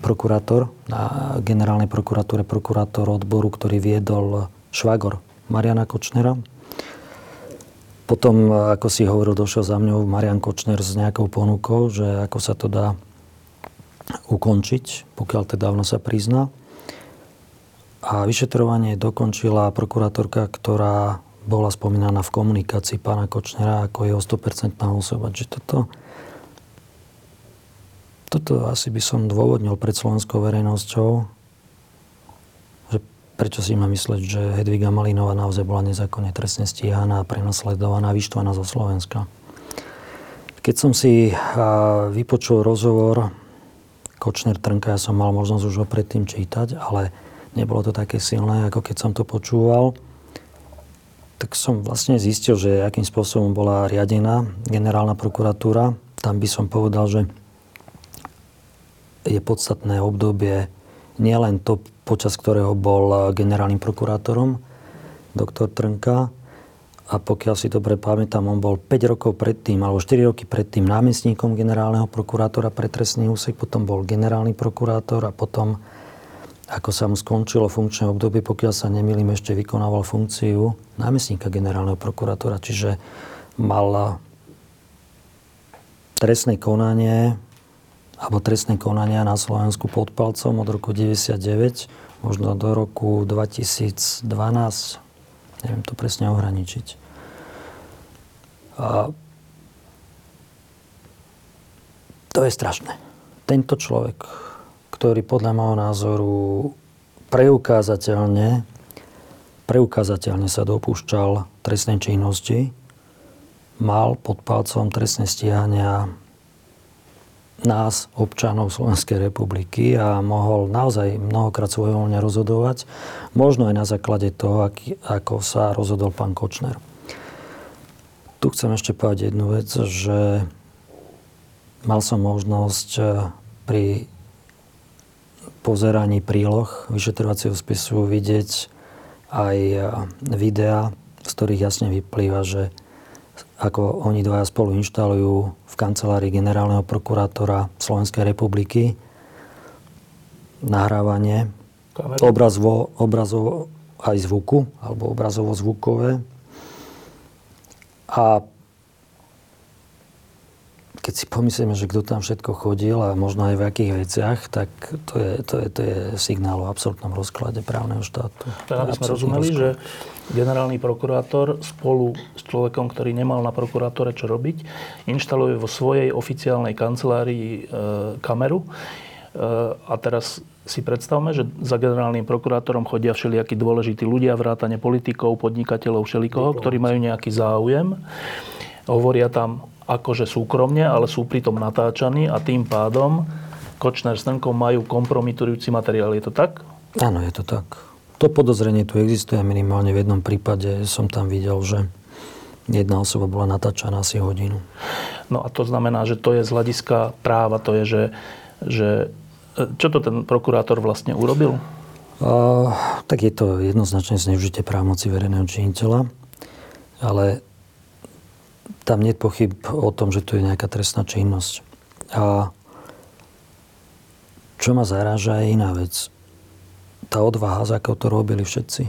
prokurátor na generálnej prokuratúre, prokurátor odboru, ktorý viedol švagor Mariana Kočnera. Potom, ako si hovoril, došiel za mňou Marian Kočner s nejakou ponukou, že ako sa to dá ukončiť, pokiaľ teda ona sa prizná. A vyšetrovanie dokončila prokurátorka, ktorá bola spomínaná v komunikácii pána Kočnera ako jeho 100% osoba. Čiže toto, toto asi by som dôvodnil pred slovenskou verejnosťou, že prečo si má mysleť, že Hedviga Malinová naozaj bola nezákonne trestne stíhaná, prenasledovaná, vyštvaná zo Slovenska. Keď som si vypočul rozhovor Kočner Trnka, ja som mal možnosť už ho predtým čítať, ale nebolo to také silné, ako keď som to počúval, tak som vlastne zistil, že akým spôsobom bola riadená generálna prokuratúra. Tam by som povedal, že je podstatné obdobie nielen to, počas ktorého bol generálnym prokurátorom doktor Trnka, a pokiaľ si dobre pamätám, on bol 5 rokov predtým, alebo 4 roky predtým námestníkom generálneho prokurátora pre trestný úsek, potom bol generálny prokurátor a potom, ako sa mu skončilo funkčné obdobie, pokiaľ sa nemýlim, ešte vykonával funkciu námestníka generálneho prokurátora. Čiže mal trestné konanie alebo trestné konania na Slovensku pod palcom od roku 99 možno do roku 2012 neviem to presne ohraničiť. A to je strašné. Tento človek, ktorý podľa môjho názoru preukázateľne, preukázateľne sa dopúšťal trestnej činnosti, mal pod palcom trestné stíhania nás, občanov Slovenskej republiky a mohol naozaj mnohokrát svojvoľne rozhodovať, možno aj na základe toho, ako sa rozhodol pán Kočner. Tu chcem ešte povedať jednu vec, že mal som možnosť eh, pri pozeraní príloh vyšetrovacieho spisu vidieť aj eh, videá, z ktorých jasne vyplýva, že ako oni dvaja spolu inštalujú v kancelárii generálneho prokurátora Slovenskej republiky nahrávanie obrazovo, obrazovo aj zvuku, alebo obrazovo-zvukové a keď si pomyslíme, že kto tam všetko chodil a možno aj v akých veciach, tak to je, to je, to je signál o absolútnom rozklade právneho štátu. Tak aby sme rozumeli, rozklad. že generálny prokurátor spolu s človekom, ktorý nemal na prokurátore čo robiť, inštaluje vo svojej oficiálnej kancelárii e, kameru. E, a teraz si predstavme, že za generálnym prokurátorom chodia všelijakí dôležití ľudia, vrátane politikov, podnikateľov, všelikoho, ktorí majú nejaký záujem. Hovoria tam akože súkromne, ale sú pritom natáčaní a tým pádom Kočner s Trnkom majú kompromitujúci materiál. Je to tak? Áno, je to tak. To podozrenie tu existuje minimálne v jednom prípade. Som tam videl, že jedna osoba bola natáčaná asi hodinu. No a to znamená, že to je z hľadiska práva, to je, že, že čo to ten prokurátor vlastne urobil? Uh, tak je to jednoznačne zneužitie právomoci verejného činiteľa, ale tam nie je pochyb o tom, že tu je nejaká trestná činnosť. A čo ma zaráža je iná vec. Tá odvaha, za akou to robili všetci.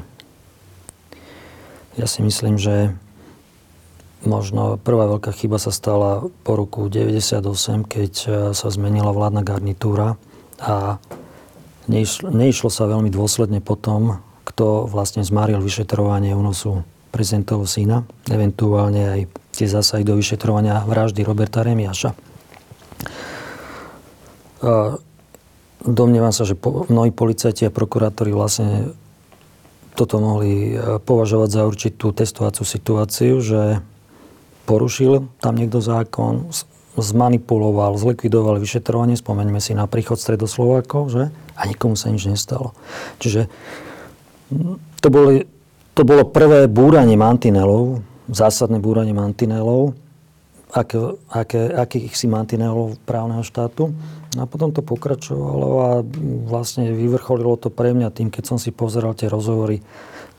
Ja si myslím, že možno prvá veľká chyba sa stala po roku 98, keď sa zmenila vládna garnitúra a neišlo, neišlo sa veľmi dôsledne po tom, kto vlastne zmaril vyšetrovanie únosu prezidentovho syna, eventuálne aj tie zásahy do vyšetrovania vraždy Roberta Remiaša. Domnievam sa, že mnohí policajti a prokurátori vlastne toto mohli e, považovať za určitú testovacú situáciu, že porušil tam niekto zákon, zmanipuloval, zlikvidoval vyšetrovanie, spomeňme si na príchod stredoslovákov, že? A nikomu sa nič nestalo. Čiže to, boli, to bolo prvé búranie mantinelov, zásadné búranie mantinelov, aké, aké, akých si mantinelov právneho štátu. A potom to pokračovalo a vlastne vyvrcholilo to pre mňa tým, keď som si pozeral tie rozhovory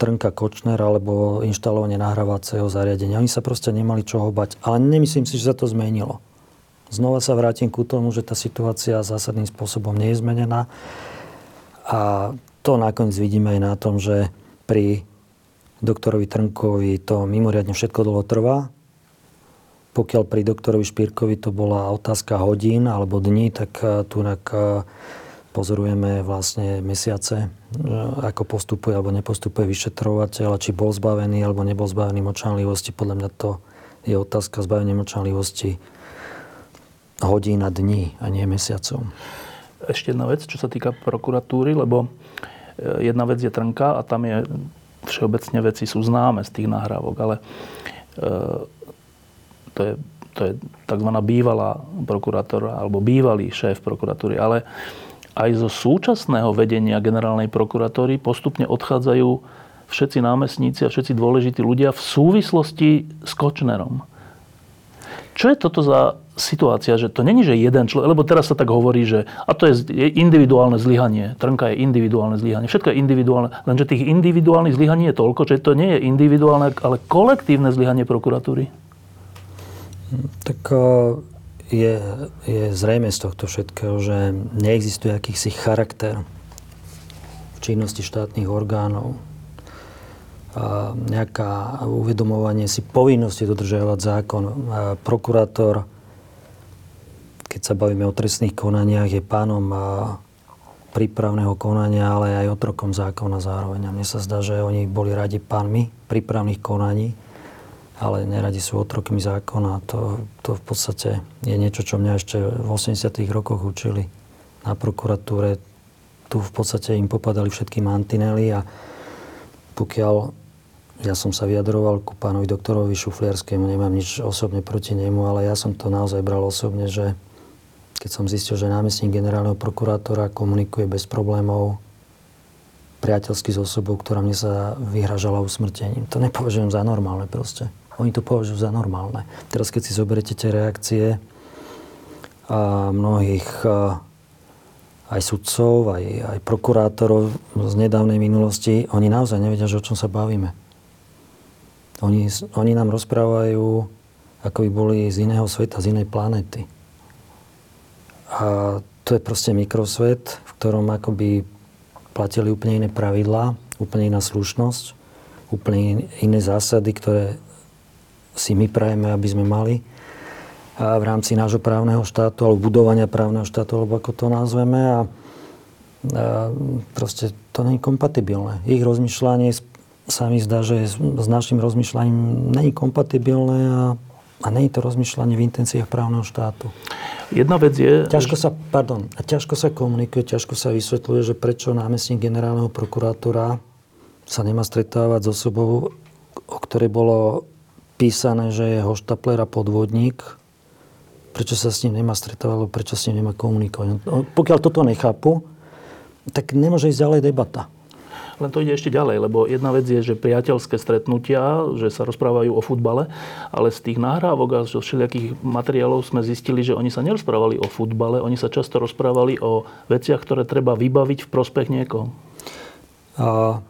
Trnka Kočner alebo inštalovanie nahrávacieho zariadenia. Oni sa proste nemali čoho bať. Ale nemyslím si, že sa to zmenilo. Znova sa vrátim ku tomu, že tá situácia zásadným spôsobom nie je zmenená. A to nakoniec vidíme aj na tom, že pri doktorovi Trnkovi to mimoriadne všetko dlho trvá. Pokiaľ pri doktorovi Špírkovi to bola otázka hodín alebo dní, tak tu pozorujeme vlastne mesiace, ako postupuje alebo nepostupuje vyšetrovateľ, či bol zbavený alebo nebol zbavený močanlivosti. Podľa mňa to je otázka zbavenia močanlivosti hodín a dní a nie mesiacov. Ešte jedna vec, čo sa týka prokuratúry, lebo jedna vec je trnka a tam je všeobecne veci sú známe z tých nahrávok, ale e, to je, to je tzv. bývalá prokurátora alebo bývalý šéf prokuratúry, ale aj zo súčasného vedenia generálnej prokuratúry postupne odchádzajú všetci námestníci a všetci dôležití ľudia v súvislosti s Kočnerom. Čo je toto za situácia, že to není, že jeden človek, lebo teraz sa tak hovorí, že a to je individuálne zlyhanie, Trnka je individuálne zlyhanie, všetko je individuálne, lenže tých individuálnych zlyhaní je toľko, že to nie je individuálne, ale kolektívne zlyhanie prokuratúry. Tak je, je zrejme z tohto všetkého, že neexistuje akýsi charakter v činnosti štátnych orgánov, a nejaká uvedomovanie si povinnosti dodržiavať zákon. A prokurátor, keď sa bavíme o trestných konaniach, je pánom prípravného konania, ale aj otrokom zákona zároveň. A mne sa zdá, že oni boli radi pánmi prípravných konaní, ale neradi sú otrokmi zákona. To, to v podstate je niečo, čo mňa ešte v 80 rokoch učili na prokuratúre. Tu v podstate im popadali všetky mantinely a pokiaľ ja som sa vyjadroval ku pánovi doktorovi Šufliarskému, nemám nič osobne proti nemu, ale ja som to naozaj bral osobne, že keď som zistil, že námestník generálneho prokurátora komunikuje bez problémov priateľsky s osobou, ktorá mne sa vyhražala usmrtením. To nepovažujem za normálne proste. Oni to považujú za normálne. Teraz, keď si zoberete tie reakcie a mnohých aj sudcov, aj, aj prokurátorov z nedávnej minulosti, oni naozaj nevedia, že o čom sa bavíme. Oni, oni nám rozprávajú, ako by boli z iného sveta, z inej planéty. A to je proste mikrosvet, v ktorom akoby platili úplne iné pravidlá, úplne iná slušnosť, úplne iné zásady, ktoré si my prajeme, aby sme mali a v rámci nášho právneho štátu alebo budovania právneho štátu, alebo ako to nazveme. A, a proste to je kompatibilné. Ich rozmýšľanie sa mi zdá, že s, s našim rozmýšľaním není kompatibilné a, a není to rozmýšľanie v intenciách právneho štátu. Jedna vec je... Ťažko sa, pardon, ťažko sa komunikuje, ťažko sa vysvetľuje, že prečo námestník generálneho prokurátora sa nemá stretávať s osobou, o ktorej bolo písané, že je hoštapler a podvodník, prečo sa s ním nemá stretávať, prečo s ním nemá komunikovať. No, pokiaľ toto nechápu, tak nemôže ísť ďalej debata. Len to ide ešte ďalej, lebo jedna vec je, že priateľské stretnutia, že sa rozprávajú o futbale, ale z tých nahrávok a zo všelijakých materiálov sme zistili, že oni sa nerozprávali o futbale, oni sa často rozprávali o veciach, ktoré treba vybaviť v prospech niekoho. A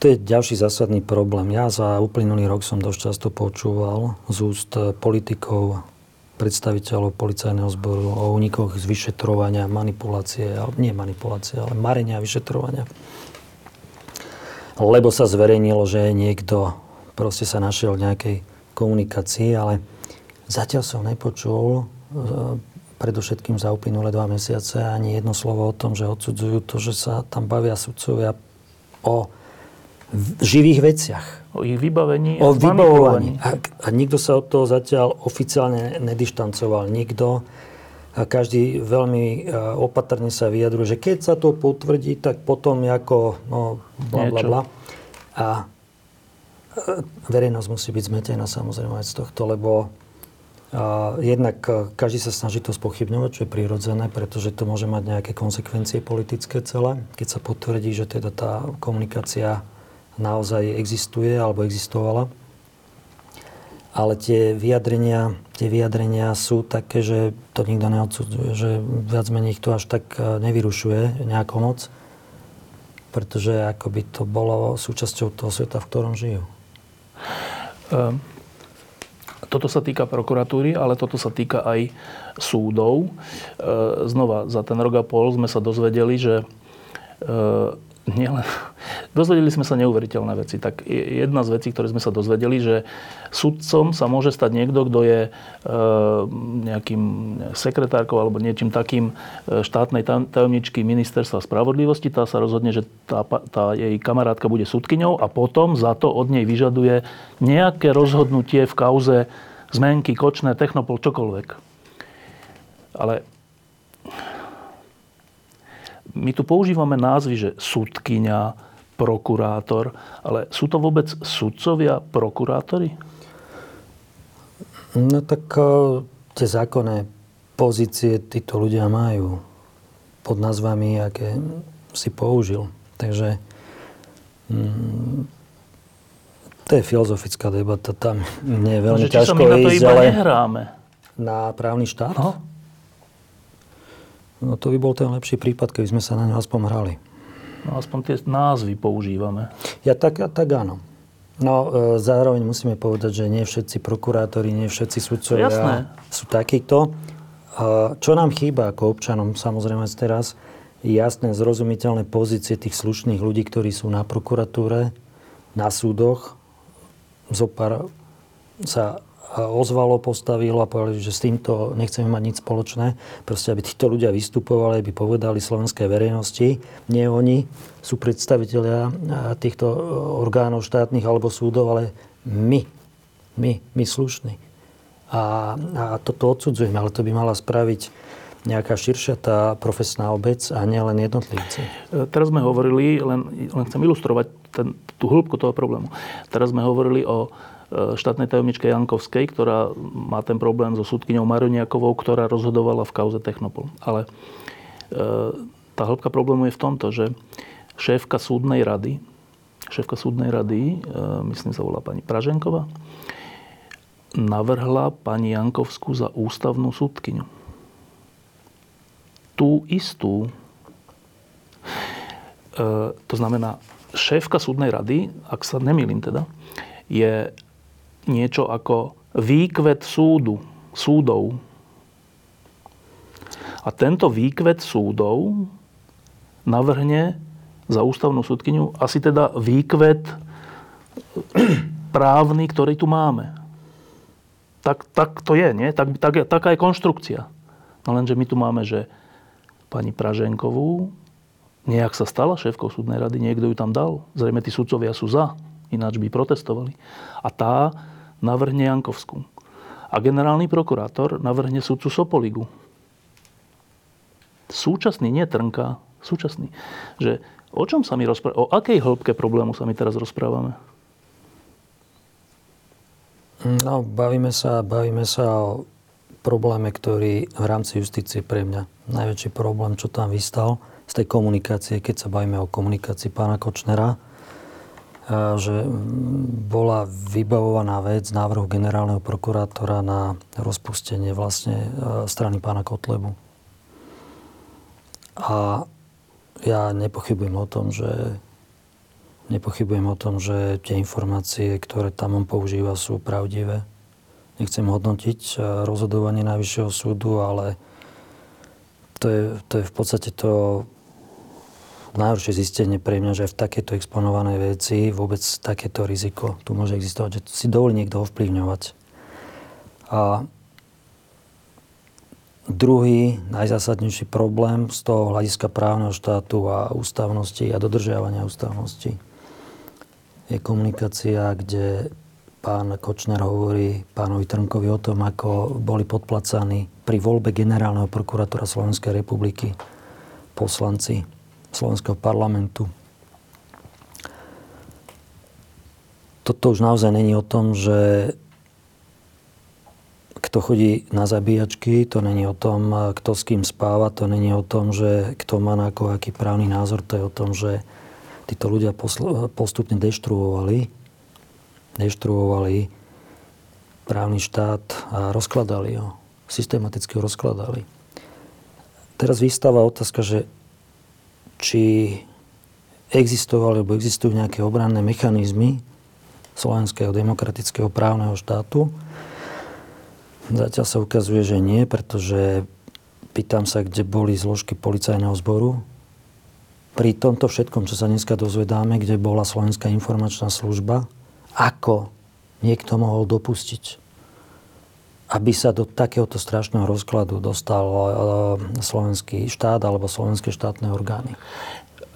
to je ďalší zásadný problém. Ja za uplynulý rok som dosť často počúval z úst politikov, predstaviteľov policajného zboru o únikoch z vyšetrovania, manipulácie, nie manipulácie, ale marenia vyšetrovania. Lebo sa zverejnilo, že niekto proste sa našiel v nejakej komunikácii, ale zatiaľ som nepočul e, predovšetkým za uplynulé dva mesiace ani jedno slovo o tom, že odsudzujú to, že sa tam bavia sudcovia o v živých veciach. O ich vybavení o vybavovaní. A, a nikto sa od toho zatiaľ oficiálne nedištancoval. Nikto. A každý veľmi e, opatrne sa vyjadruje, že keď sa to potvrdí, tak potom ako no, bla, bla, bla. A e, verejnosť musí byť zmetená samozrejme aj z tohto, lebo a jednak e, každý sa snaží to spochybňovať, čo je prirodzené, pretože to môže mať nejaké konsekvencie politické celé. Keď sa potvrdí, že teda tá komunikácia naozaj existuje alebo existovala. Ale tie vyjadrenia, tie vyjadrenia sú také, že to nikto neodsudzuje, že viac menej ich to až tak e, nevyrušuje nejako moc, pretože ako by to bolo súčasťou toho sveta, v ktorom žijú. Um toto sa týka prokuratúry, ale toto sa týka aj súdov. Znova, za ten rok a pol sme sa dozvedeli, že nielen Dozvedeli sme sa neuveriteľné veci. Tak jedna z vecí, ktoré sme sa dozvedeli, že sudcom sa môže stať niekto, kto je e, nejakým sekretárkou alebo niečím takým e, štátnej tajomničky ministerstva spravodlivosti. Tá sa rozhodne, že tá, tá jej kamarátka bude sudkyňou a potom za to od nej vyžaduje nejaké rozhodnutie v kauze zmenky, kočné, technopol, čokoľvek. Ale my tu používame názvy, že sudkyňa, prokurátor, ale sú to vôbec sudcovia, prokurátori? No tak uh, tie zákonné pozície títo ľudia majú pod nazvami, aké si použil. Takže mm, to je filozofická debata, tam nie je veľmi no, ťažko ísť, ale nehráme. Na právny štát? No. No to by bol ten lepší prípad, keby sme sa na ňo aspoň hrali. No aspoň tie názvy používame. Ja tak, tak áno. No e, zároveň musíme povedať, že nie všetci prokurátori, nie všetci sudcovia Jasné. sú takíto. Čo nám chýba ako občanom, samozrejme teraz, jasné, zrozumiteľné pozície tých slušných ľudí, ktorí sú na prokuratúre, na súdoch. Zopár sa ozvalo, postavilo a povedali, že s týmto nechceme mať nič spoločné. Proste, aby títo ľudia vystupovali, aby povedali slovenskej verejnosti, nie oni sú predstaviteľia týchto orgánov štátnych alebo súdov, ale my, my, my slušní. A, a toto odsudzujeme, ale to by mala spraviť nejaká širšia tá profesná obec a nie len jednotlivci. E, teraz sme hovorili, len, len chcem ilustrovať ten, tú hĺbku toho problému. Teraz sme hovorili o E, štátnej tajomničke Jankovskej, ktorá má ten problém so súdkyňou Maroniakovou, ktorá rozhodovala v kauze Technopol. Ale e, tá hĺbka problému je v tomto, že šéfka súdnej rady, šéfka súdnej rady, e, myslím sa volá pani Praženková, navrhla pani Jankovskú za ústavnú súdkyňu. Tú istú, to znamená, šéfka súdnej rady, ak sa nemýlim teda, je niečo ako výkvet súdu, súdov. A tento výkvet súdov navrhne za ústavnú súdkyňu asi teda výkvet právny, ktorý tu máme. Tak, tak to je, nie? Tak, tak, taká je konštrukcia. No lenže my tu máme, že pani Praženkovú nejak sa stala šéfkou súdnej rady, niekto ju tam dal. Zrejme tí sudcovia sú za, ináč by protestovali. A tá navrhne Jankovskú. A generálny prokurátor navrhne sudcu Sopoligu. Súčasný, nie Trnka, súčasný. Že o čom sa my rozprávame? O akej hĺbke problému sa my teraz rozprávame? No, bavíme sa, bavíme sa o probléme, ktorý v rámci justície pre mňa najväčší problém, čo tam vystal z tej komunikácie, keď sa bavíme o komunikácii pána Kočnera, že bola vybavovaná vec návrhu generálneho prokurátora na rozpustenie vlastne strany pána Kotlebu. A ja nepochybujem o tom, že nepochybujem o tom, že tie informácie, ktoré tam on používa, sú pravdivé. Nechcem hodnotiť rozhodovanie Najvyššieho súdu, ale to je, to je v podstate to najhoršie zistenie pre mňa, že v takéto exponovanej veci vôbec takéto riziko tu môže existovať, že si dovolí niekto ovplyvňovať. A druhý najzásadnejší problém z toho hľadiska právneho štátu a ústavnosti a dodržiavania ústavnosti je komunikácia, kde pán Kočner hovorí pánovi Trnkovi o tom, ako boli podplacaní pri voľbe generálneho prokurátora Slovenskej republiky poslanci slovenského parlamentu. Toto už naozaj není o tom, že kto chodí na zabíjačky, to není o tom, kto s kým spáva, to není o tom, že kto má na ako aký právny názor, to je o tom, že títo ľudia postupne deštruovali, deštruovali právny štát a rozkladali ho. Systematicky ho rozkladali. Teraz vystáva otázka, že či existovali alebo existujú nejaké obranné mechanizmy slovenského demokratického právneho štátu. Zatiaľ sa ukazuje, že nie, pretože pýtam sa, kde boli zložky policajného zboru, pri tomto všetkom, čo sa dneska dozvedáme, kde bola Slovenská informačná služba, ako niekto mohol dopustiť, aby sa do takéhoto strašného rozkladu dostal e, slovenský štát alebo slovenské štátne orgány.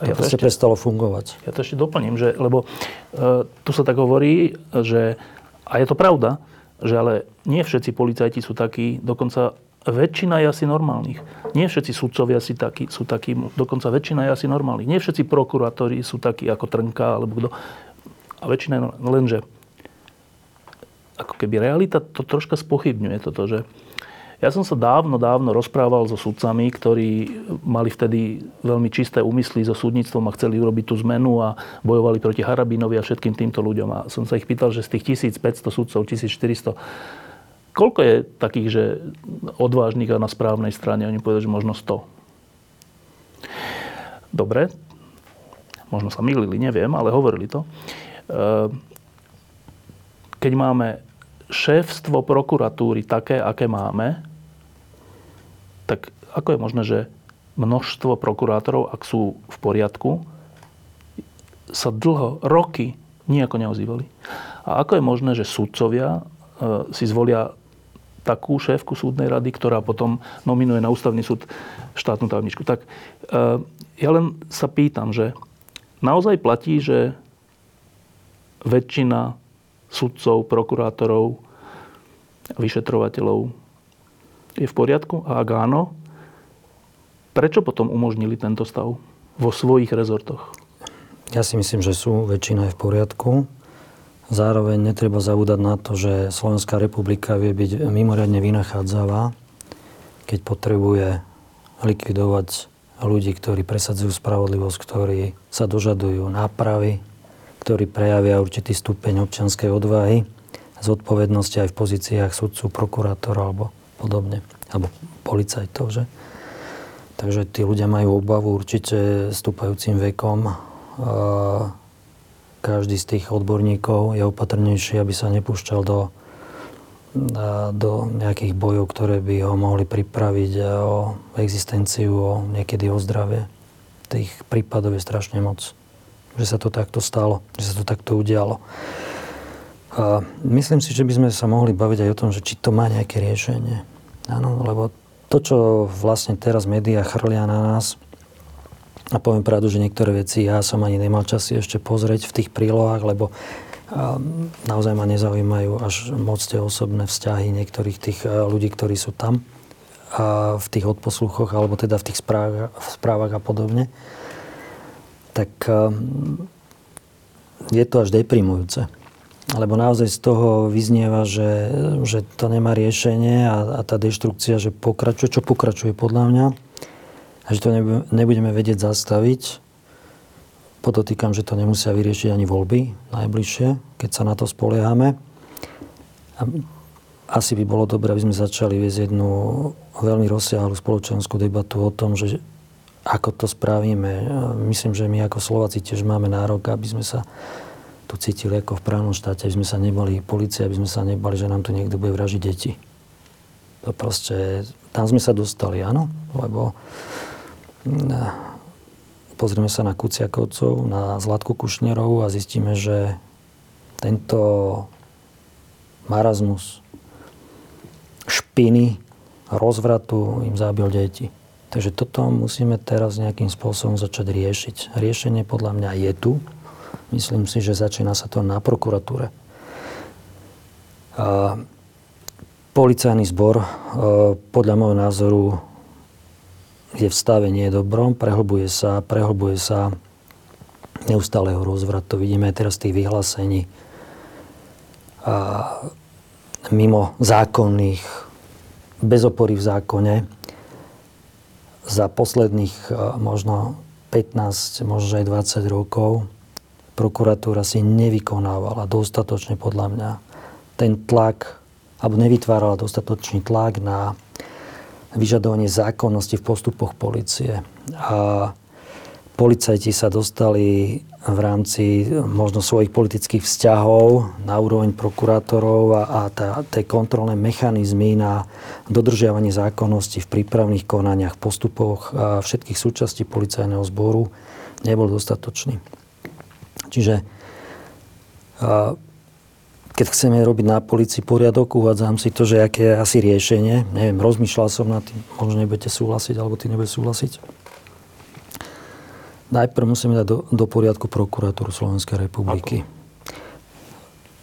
To ja to ešte, prestalo fungovať. Ja to ešte doplním, že, lebo e, tu sa tak hovorí, že, a je to pravda, že ale nie všetci policajti sú takí, dokonca väčšina je asi normálnych. Nie všetci sudcovia si takí, sú takí, dokonca väčšina je asi normálnych. Nie všetci prokurátori sú takí ako Trnka alebo kto. A väčšina je normálnych. Lenže ako keby realita to troška spochybňuje toto, že ja som sa dávno, dávno rozprával so sudcami, ktorí mali vtedy veľmi čisté úmysly so súdnictvom a chceli urobiť tú zmenu a bojovali proti Harabinovi a všetkým týmto ľuďom. A som sa ich pýtal, že z tých 1500 sudcov, 1400 Koľko je takých, že odvážnych a na správnej strane? Oni povedali, že možno 100. Dobre, možno sa mýlili, neviem, ale hovorili to. Ehm, keď máme šéfstvo prokuratúry také, aké máme, tak ako je možné, že množstvo prokurátorov, ak sú v poriadku, sa dlho, roky nejako neozývali. A ako je možné, že sudcovia e, si zvolia takú šéfku súdnej rady, ktorá potom nominuje na ústavný súd štátnu tajomničku. Tak e, ja len sa pýtam, že naozaj platí, že väčšina sudcov, prokurátorov, vyšetrovateľov je v poriadku? A ak áno, prečo potom umožnili tento stav vo svojich rezortoch? Ja si myslím, že sú väčšina je v poriadku. Zároveň netreba zabúdať na to, že Slovenská republika vie byť mimoriadne vynachádzavá, keď potrebuje likvidovať ľudí, ktorí presadzujú spravodlivosť, ktorí sa dožadujú nápravy, ktorí prejavia určitý stupeň občianskej odvahy, zodpovednosti aj v pozíciách sudcu, prokurátora alebo podobne, alebo policajtov, že? Takže tí ľudia majú obavu určite stúpajúcim vekom každý z tých odborníkov je opatrnejší, aby sa nepúšťal do, do nejakých bojov, ktoré by ho mohli pripraviť o existenciu, o niekedy o zdravie. Tých prípadov je strašne moc. Že sa to takto stalo, že sa to takto udialo. A myslím si, že by sme sa mohli baviť aj o tom, že či to má nejaké riešenie. Áno, lebo to, čo vlastne teraz médiá chrlia na nás, a poviem pravdu, že niektoré veci ja som ani nemal čas ešte pozrieť v tých prílohách, lebo naozaj ma nezaujímajú až moc tie osobné vzťahy niektorých tých ľudí, ktorí sú tam a v tých odposluchoch, alebo teda v tých správach, v správach a podobne. Tak je to až deprimujúce. Lebo naozaj z toho vyznieva, že, že to nemá riešenie a, a tá deštrukcia, že pokračuje, čo pokračuje podľa mňa, a že to nebudeme vedieť zastaviť. Podotýkam, že to nemusia vyriešiť ani voľby najbližšie, keď sa na to spoliehame. A asi by bolo dobré, aby sme začali viesť jednu veľmi rozsiahlu spoločenskú debatu o tom, že ako to spravíme. Myslím, že my ako Slováci tiež máme nárok, aby sme sa tu cítili ako v právnom štáte, aby sme sa nebali policie, aby sme sa nebali, že nám tu niekto bude vražiť deti. To proste, tam sme sa dostali, áno, lebo Pozrieme sa na Kuciakovcov, na Zlatku Kušnerovú a zistíme, že tento marazmus špiny, rozvratu im zabil deti. Takže toto musíme teraz nejakým spôsobom začať riešiť. Riešenie podľa mňa je tu. Myslím si, že začína sa to na prokuratúre. A policajný zbor podľa môjho názoru je v stave nie dobrom, prehlbuje sa, prehlbuje sa neustáleho rozvrat. To vidíme aj teraz tých vyhlásení mimo zákonných, bez opory v zákone. Za posledných možno 15, možno aj 20 rokov prokuratúra si nevykonávala dostatočne podľa mňa ten tlak, alebo nevytvárala dostatočný tlak na vyžadovanie zákonnosti v postupoch policie. A policajti sa dostali v rámci možno svojich politických vzťahov na úroveň prokurátorov a, a tá, tie kontrolné mechanizmy na dodržiavanie zákonnosti v prípravných konaniach, postupoch a všetkých súčastí policajného zboru nebol dostatočný. Čiže keď chceme robiť na policii poriadok, uvádzam si to, že aké je asi riešenie. Neviem, rozmýšľal som nad tým, možno nebudete súhlasiť, alebo ty nebudeš súhlasiť. Najprv musíme dať do, do poriadku prokuratúru Slovenskej republiky.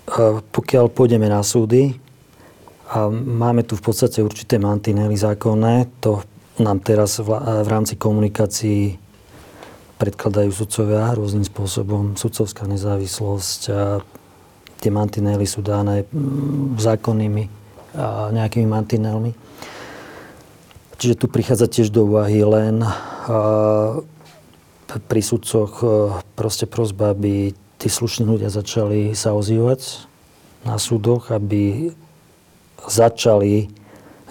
Ako? Pokiaľ pôjdeme na súdy, a máme tu v podstate určité mantinely zákonné, to nám teraz v, v rámci komunikácií predkladajú sudcovia rôznym spôsobom. Sudcovská nezávislosť, a tie mantinely sú dané mm, zákonnými a nejakými mantinelmi. Čiže tu prichádza tiež do úvahy len pri sudcoch proste prozba, aby tí slušní ľudia začali sa ozývať na súdoch, aby začali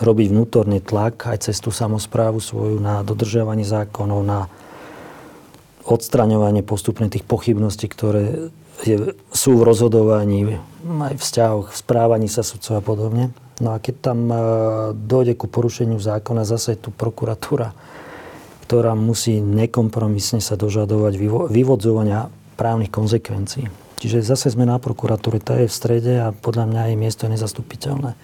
robiť vnútorný tlak aj cez tú samozprávu svoju na dodržiavanie zákonov, na odstraňovanie postupne tých pochybností, ktoré je, sú v rozhodovaní, aj v vzťahoch, v správaní sa sudcov a podobne. No a keď tam e, dojde ku porušeniu zákona, zase je tu prokuratúra, ktorá musí nekompromisne sa dožadovať vyvodzovania právnych konsekvencií. Čiže zase sme na prokuratúre, tá je v strede a podľa mňa jej miesto je nezastupiteľné.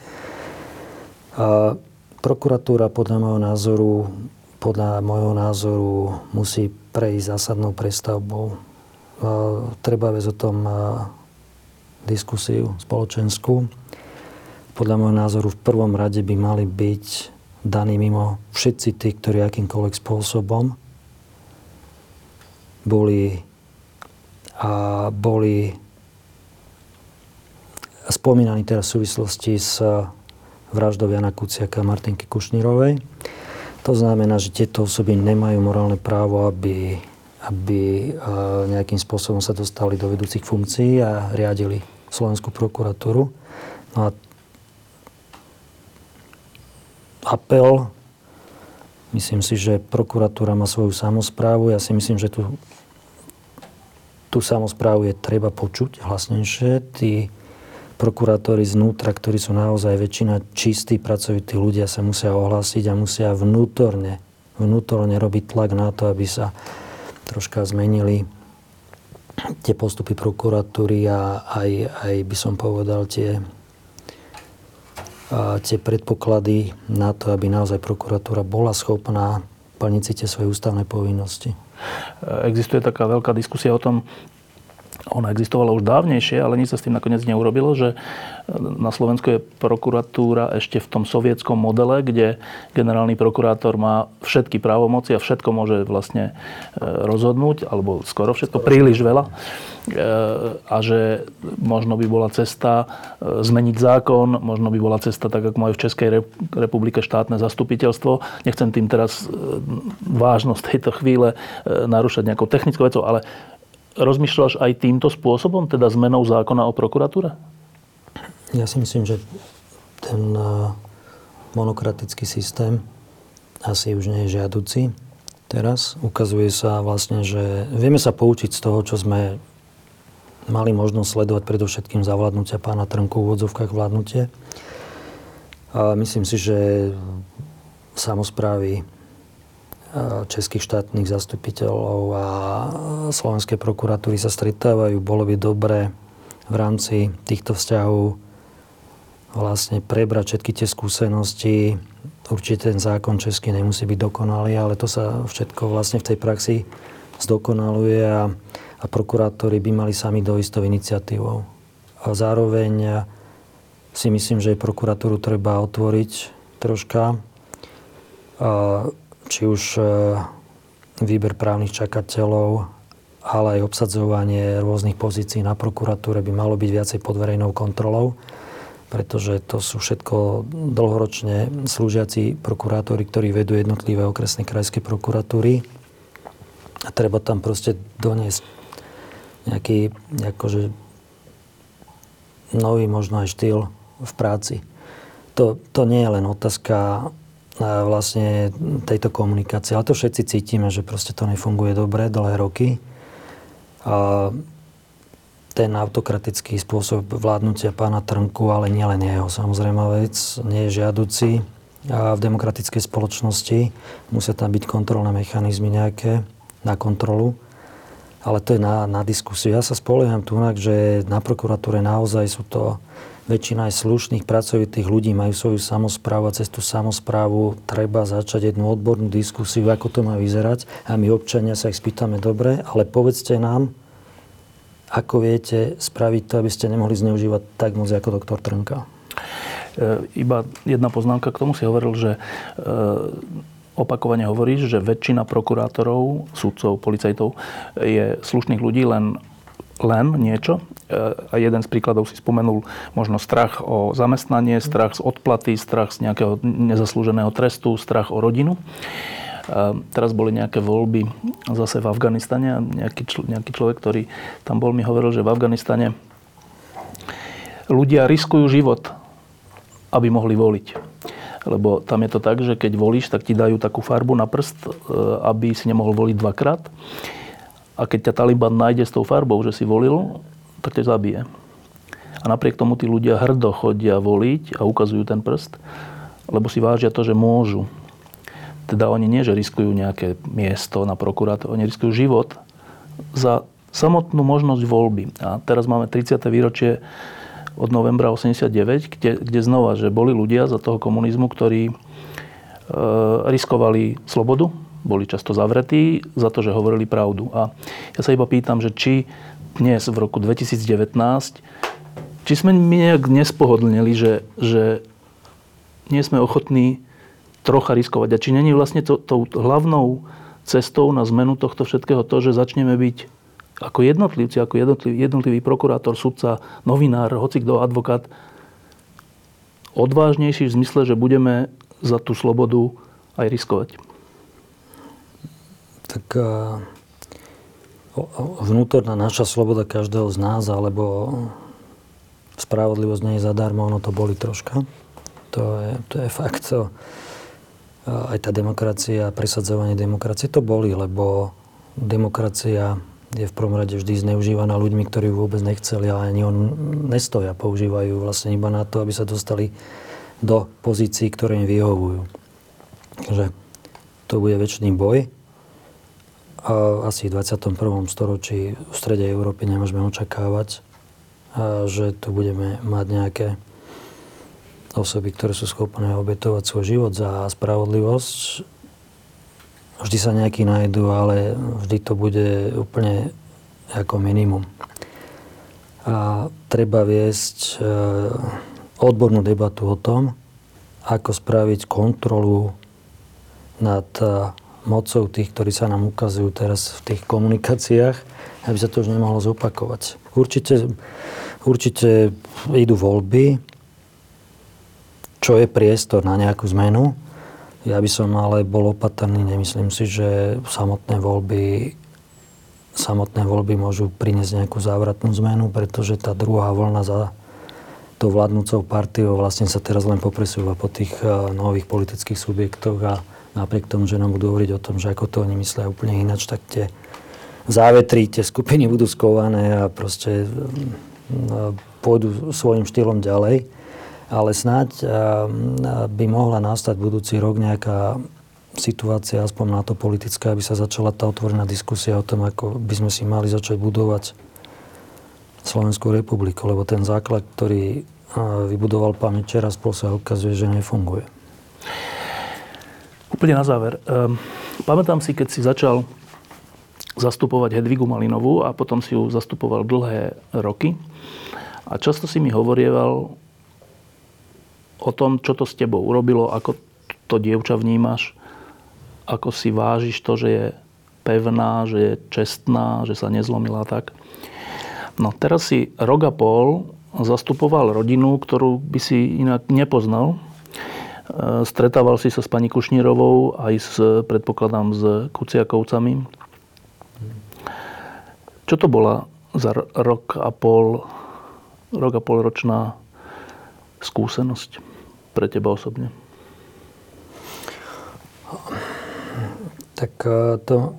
A prokuratúra podľa môjho názoru, podľa môjho názoru musí prejsť zásadnou prestavbou treba viesť o tom diskusiu spoločenskú. Podľa môjho názoru v prvom rade by mali byť daní mimo všetci tí, ktorí akýmkoľvek spôsobom boli a boli spomínaní teraz v súvislosti s vraždou Jana Kuciaka a Martinky Kušnírovej. To znamená, že tieto osoby nemajú morálne právo, aby aby nejakým spôsobom sa dostali do vedúcich funkcií a riadili Slovenskú prokuratúru. No a apel, myslím si, že prokuratúra má svoju samozprávu. Ja si myslím, že tu, tú samozprávu je treba počuť hlasnejšie. Tí prokurátori znútra, ktorí sú naozaj väčšina čistí, pracovití ľudia, sa musia ohlásiť a musia vnútorne, vnútorne robiť tlak na to, aby sa troška zmenili tie postupy prokuratúry a aj, aj by som povedal tie, tie predpoklady na to, aby naozaj prokuratúra bola schopná plniť si tie svoje ústavné povinnosti. Existuje taká veľká diskusia o tom, ona existovala už dávnejšie, ale nič sa s tým nakoniec neurobilo, že na Slovensku je prokuratúra ešte v tom sovietskom modele, kde generálny prokurátor má všetky právomoci a všetko môže vlastne e, rozhodnúť, alebo skoro všetko, príliš veľa. E, a že možno by bola cesta e, zmeniť zákon, možno by bola cesta, tak ako majú v Českej republike štátne zastupiteľstvo. Nechcem tým teraz vážnosť tejto chvíle narúšať nejakou technickou vecou, ale rozmýšľaš aj týmto spôsobom, teda zmenou zákona o prokuratúre? Ja si myslím, že ten eh, monokratický systém asi už nie je žiaduci. Teraz ukazuje sa vlastne, že vieme sa poučiť z toho, čo sme mali možnosť sledovať predovšetkým zavládnutia pána Trnku v úvodzovkách vládnutie. A myslím si, že samozprávy českých štátnych zastupiteľov a slovenskej prokuratúry sa stretávajú. Bolo by dobré v rámci týchto vzťahov vlastne prebrať všetky tie skúsenosti. Určite ten zákon český nemusí byť dokonalý, ale to sa všetko vlastne v tej praxi zdokonaluje a, a prokurátori by mali sami dojsť tou iniciatívou. A zároveň si myslím, že prokuratúru treba otvoriť troška. A či už e, výber právnych čakateľov, ale aj obsadzovanie rôznych pozícií na prokuratúre by malo byť viacej pod verejnou kontrolou, pretože to sú všetko dlhoročne slúžiaci prokurátori, ktorí vedú jednotlivé okresné krajské prokuratúry. A treba tam proste doniesť nejaký akože, nový možno aj štýl v práci. To, to nie je len otázka vlastne tejto komunikácie. Ale to všetci cítime, že proste to nefunguje dobre dlhé roky. A ten autokratický spôsob vládnutia pána Trnku, ale nielen jeho samozrejme vec, nie je žiaduci. A v demokratickej spoločnosti musia tam byť kontrolné mechanizmy nejaké na kontrolu. ale to je na, na diskusiu. Ja sa spolieham tu, že na prokuratúre naozaj sú to väčšina aj slušných, pracovitých ľudí, majú svoju samozprávu a cez tú samozprávu treba začať jednu odbornú diskusiu, ako to má vyzerať. A my občania sa ich spýtame dobre, ale povedzte nám, ako viete spraviť to, aby ste nemohli zneužívať tak moc ako doktor Trnka. E, iba jedna poznámka k tomu si hovoril, že e, opakovane hovoríš, že väčšina prokurátorov, sudcov, policajtov je slušných ľudí, len, len niečo. E, a jeden z príkladov si spomenul možno strach o zamestnanie, strach z odplaty, strach z nejakého nezaslúženého trestu, strach o rodinu. A e, teraz boli nejaké voľby zase v Afganistane a nejaký, čl- nejaký človek, ktorý tam bol, mi hovoril, že v Afganistane ľudia riskujú život, aby mohli voliť. Lebo tam je to tak, že keď volíš, tak ti dajú takú farbu na prst, e, aby si nemohol voliť dvakrát. A keď ťa Taliban nájde s tou farbou, že si volil, tak ťa zabije. A napriek tomu tí ľudia hrdo chodia voliť a ukazujú ten prst, lebo si vážia to, že môžu. Teda oni nie, že riskujú nejaké miesto na prokurátor, oni riskujú život za samotnú možnosť voľby. A teraz máme 30. výročie od novembra 89, kde, kde znova, že boli ľudia za toho komunizmu, ktorí e, riskovali slobodu, boli často zavretí za to, že hovorili pravdu. A ja sa iba pýtam, že či dnes, v roku 2019, či sme my nejak nespohodlnili, že, že nie sme ochotní trocha riskovať. A či není vlastne to, tou hlavnou cestou na zmenu tohto všetkého to, že začneme byť ako jednotlivci, ako jednotlivý, jednotlivý prokurátor, sudca, novinár, hoci kto, advokát, odvážnejší v zmysle, že budeme za tú slobodu aj riskovať? Tak vnútorná naša sloboda každého z nás, alebo spravodlivosť nie je zadarmo, ono to boli troška. To je, to je fakt. To, aj tá demokracia, presadzovanie demokracie, to boli, lebo demokracia je v prvom rade vždy zneužívaná ľuďmi, ktorí vôbec nechceli a ani on nestoja. Používajú vlastne iba na to, aby sa dostali do pozícií, ktoré im vyhovujú. Takže to bude väčší boj. Asi v 21. storočí v strede Európy nemôžeme očakávať, že tu budeme mať nejaké osoby, ktoré sú schopné obetovať svoj život za spravodlivosť Vždy sa nejakí nájdú, ale vždy to bude úplne ako minimum. A treba viesť e, odbornú debatu o tom, ako spraviť kontrolu nad e, mocou tých, ktorí sa nám ukazujú teraz v tých komunikáciách, aby sa to už nemohlo zopakovať. Určite, určite idú voľby, čo je priestor na nejakú zmenu, ja by som ale bol opatrný. Nemyslím si, že samotné voľby, samotné voľby môžu priniesť nejakú závratnú zmenu, pretože tá druhá vlna za tou vládnúcou partiou vlastne sa teraz len popresúva po tých eh, nových politických subjektoch a napriek tomu, že nám budú hovoriť o tom, že ako to oni myslia úplne ináč, tak tie závetry, tie skupiny budú skované a proste eh, pôjdu svojim štýlom ďalej ale snáď by mohla nastať budúci rok nejaká situácia, aspoň na to politická, aby sa začala tá otvorená diskusia o tom, ako by sme si mali začať budovať Slovenskú republiku, lebo ten základ, ktorý vybudoval pán Mečera, spol sa ukazuje, že nefunguje. Úplne na záver. Ehm, pamätám si, keď si začal zastupovať Hedvigu Malinovú a potom si ju zastupoval dlhé roky. A často si mi hovorieval o tom, čo to s tebou urobilo, ako to dievča vnímaš, ako si vážiš to, že je pevná, že je čestná, že sa nezlomila tak. No teraz si rok a pol zastupoval rodinu, ktorú by si inak nepoznal. E, stretával si sa s pani Kušnírovou aj s, predpokladám, s Kuciakovcami. Čo to bola za rok a pol, rok a pol ročná skúsenosť? pre teba osobne? Tak e, to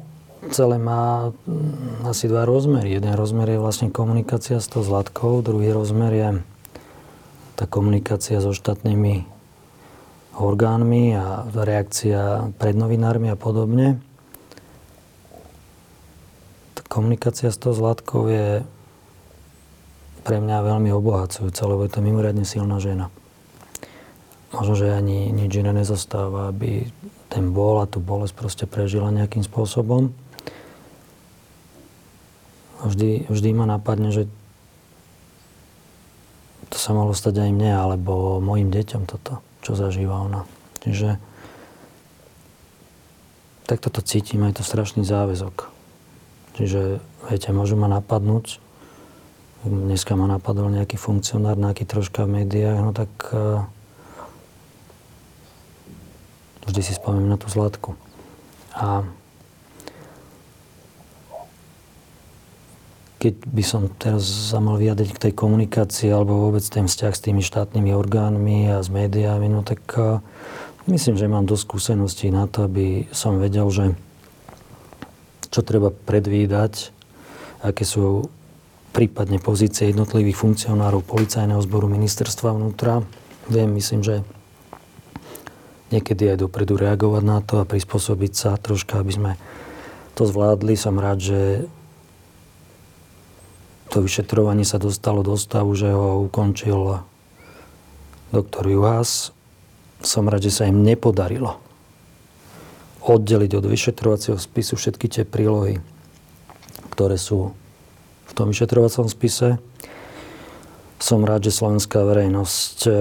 celé má mm, asi dva rozmery. Jeden rozmer je vlastne komunikácia s tou Zlatkou, druhý rozmer je tá komunikácia so štátnymi orgánmi a reakcia pred novinármi a podobne. komunikácia s tou Zlatkou je pre mňa veľmi obohacujúca, lebo je to mimoriadne silná žena. Možno, že ani nič iné nezostáva, aby ten bol a tú bolesť proste prežila nejakým spôsobom. Vždy, vždy ma napadne, že to sa mohlo stať aj mne, alebo mojim deťom toto, čo zažíva ona. Čiže tak toto cítim, aj to strašný záväzok. Čiže, viete, môžu ma napadnúť, dneska ma napadol nejaký funkcionár, nejaký troška v médiách, no tak uh, vždy si spomínam na tú Zlatku. A keď by som teraz sa mal vyjadriť k tej komunikácii alebo vôbec ten vzťah s tými štátnymi orgánmi a s médiami, no tak Myslím, že mám dosť skúseností na to, aby som vedel, že čo treba predvídať, aké sú prípadne pozície jednotlivých funkcionárov policajného zboru ministerstva vnútra. Viem, myslím, že niekedy aj dopredu reagovať na to a prispôsobiť sa troška, aby sme to zvládli. Som rád, že to vyšetrovanie sa dostalo do stavu, že ho ukončil doktor Juhás som rád, že sa im nepodarilo oddeliť od vyšetrovacieho spisu všetky tie prílohy, ktoré sú v tom vyšetrovacom spise. Som rád, že slovenská verejnosť e,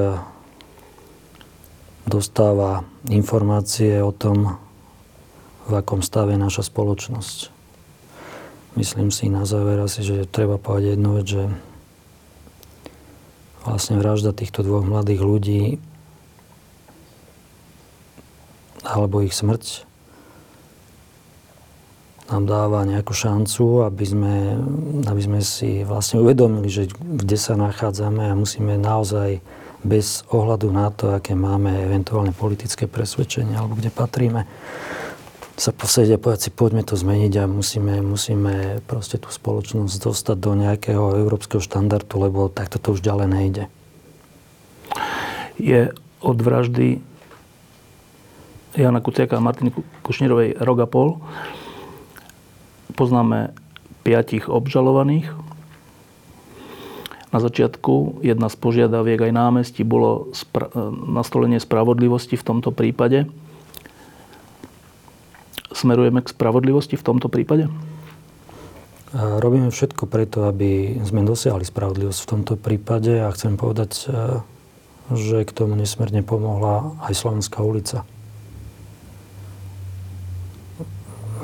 dostáva informácie o tom, v akom stave je naša spoločnosť. Myslím si na záver asi, že treba povedať jednu vec, že vlastne vražda týchto dvoch mladých ľudí alebo ich smrť nám dáva nejakú šancu, aby sme, aby sme si vlastne uvedomili, že kde sa nachádzame a musíme naozaj bez ohľadu na to, aké máme eventuálne politické presvedčenie alebo kde patríme, sa posediť a povedať si, poďme to zmeniť a musíme, musíme proste tú spoločnosť dostať do nejakého európskeho štandardu, lebo takto to už ďalej nejde. Je od vraždy Jana Kuciaka a Martiny Kušnírovej rok a pol. Poznáme piatich obžalovaných. Na začiatku jedna z požiadaviek aj námestí bolo spra- nastolenie spravodlivosti v tomto prípade. Smerujeme k spravodlivosti v tomto prípade? Robíme všetko preto, aby sme dosiahli spravodlivosť v tomto prípade a chcem povedať, e, že k tomu nesmierne pomohla aj Slovenská ulica.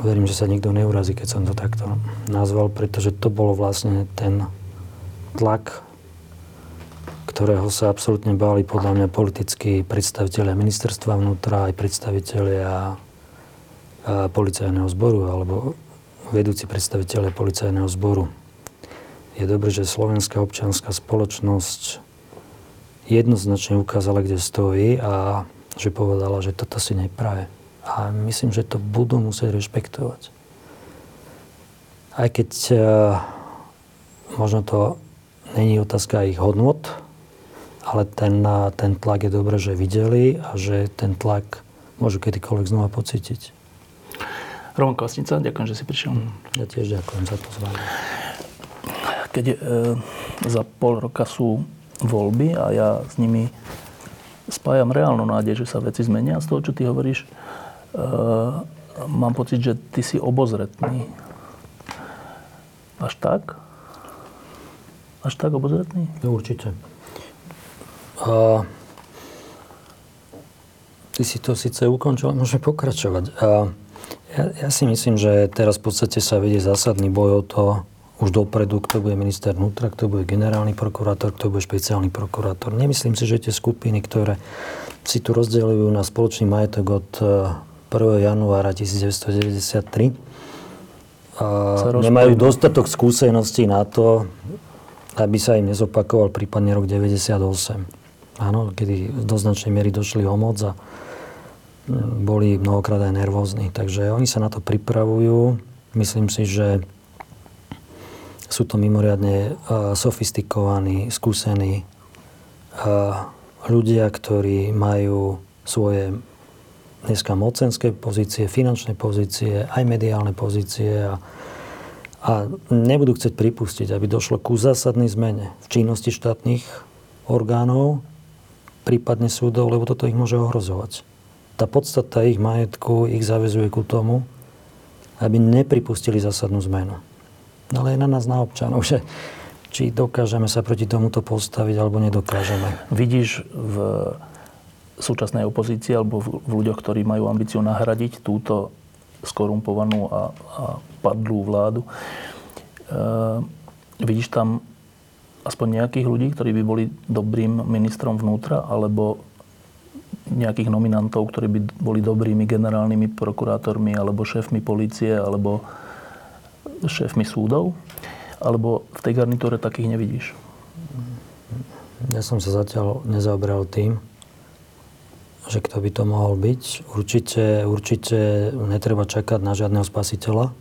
verím, že sa nikto neurazí, keď som to takto nazval, pretože to bolo vlastne ten tlak, ktorého sa absolútne báli podľa mňa politickí predstavitelia ministerstva vnútra, aj predstavitelia policajného zboru alebo vedúci predstavitelia policajného zboru. Je dobré, že slovenská občianská spoločnosť jednoznačne ukázala, kde stojí a že povedala, že toto si nepraje. A myslím, že to budú musieť rešpektovať. Aj keď uh, možno to není otázka ich hodnot, ale ten, uh, ten tlak je dobré, že videli a že ten tlak môžu kedykoľvek znova pocítiť. Roman Kvasnica, ďakujem, že si prišiel. Ja tiež ďakujem za pozvanie. Keď e, za pol roka sú voľby a ja s nimi spájam reálnu nádej, že sa veci zmenia z toho, čo ty hovoríš, Uh, mám pocit, že ty si obozretný. Až tak? Až tak obozretný? No, určite. A, ty si to síce ukončil, môžeme pokračovať. A, ja, ja si myslím, že teraz v podstate sa vedie zásadný boj o to, už dopredu, kto bude minister vnútra, kto bude generálny prokurátor, kto bude špeciálny prokurátor. Nemyslím si, že tie skupiny, ktoré si tu rozdeľujú na spoločný majetok od 1. januára 1993 a nemajú dostatok skúseností na to, aby sa im nezopakoval prípadne rok 98. Áno, kedy do značnej miery došli o moc a boli mnohokrát aj nervózni. Takže oni sa na to pripravujú. Myslím si, že sú to mimoriadne sofistikovaní, skúsení ľudia, ktorí majú svoje dneska mocenské pozície, finančné pozície, aj mediálne pozície a, a nebudú chcieť pripustiť, aby došlo ku zásadnej zmene v činnosti štátnych orgánov, prípadne súdov, lebo toto ich môže ohrozovať. Tá podstata ich majetku ich zavezuje ku tomu, aby nepripustili zásadnú zmenu. Ale je na nás, na občanov, že či dokážeme sa proti tomuto postaviť, alebo nedokážeme. Vidíš v súčasnej opozícii alebo v ľuďoch, ktorí majú ambíciu nahradiť túto skorumpovanú a, a padlú vládu. E, vidíš tam aspoň nejakých ľudí, ktorí by boli dobrým ministrom vnútra, alebo nejakých nominantov, ktorí by boli dobrými generálnymi prokurátormi, alebo šéfmi policie, alebo šéfmi súdov? Alebo v tej garnitúre takých nevidíš? Ja som sa zatiaľ nezaobral tým, že kto by to mohol byť. Určite, určite netreba čakať na žiadneho spasiteľa.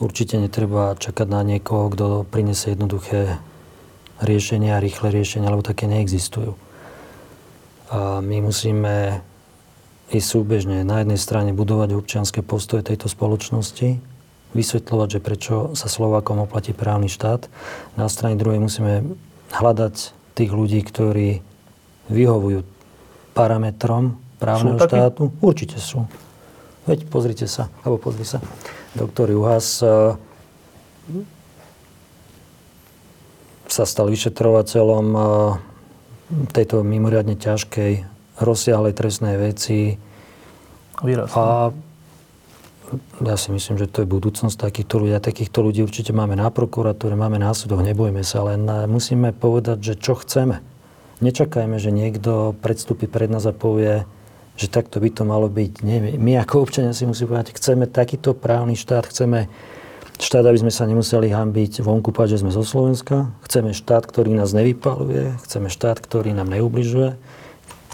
Určite netreba čakať na niekoho, kto prinesie jednoduché riešenia, rýchle riešenia, lebo také neexistujú. A my musíme ísť súbežne. Na jednej strane budovať občianské postoje tejto spoločnosti, vysvetľovať, že prečo sa Slovákom oplatí právny štát. Na strane druhej musíme hľadať tých ľudí, ktorí vyhovujú parametrom právneho sú štátu. Určite sú. Veď pozrite sa, alebo pozri sa. Doktor Juhas uh, sa stal vyšetrovateľom uh, tejto mimoriadne ťažkej, rozsiahlej trestnej veci. Výrazne. A ja si myslím, že to je budúcnosť takýchto ľudí. A takýchto ľudí určite máme na prokuratúre, máme na súdoch, nebojme sa, len musíme povedať, že čo chceme. Nečakajme, že niekto predstúpi pred nás a povie, že takto by to malo byť. Nie, my ako občania si musíme povedať, chceme takýto právny štát, chceme štát, aby sme sa nemuseli hambiť vonku že sme zo Slovenska. Chceme štát, ktorý nás nevypaluje. Chceme štát, ktorý nám neubližuje.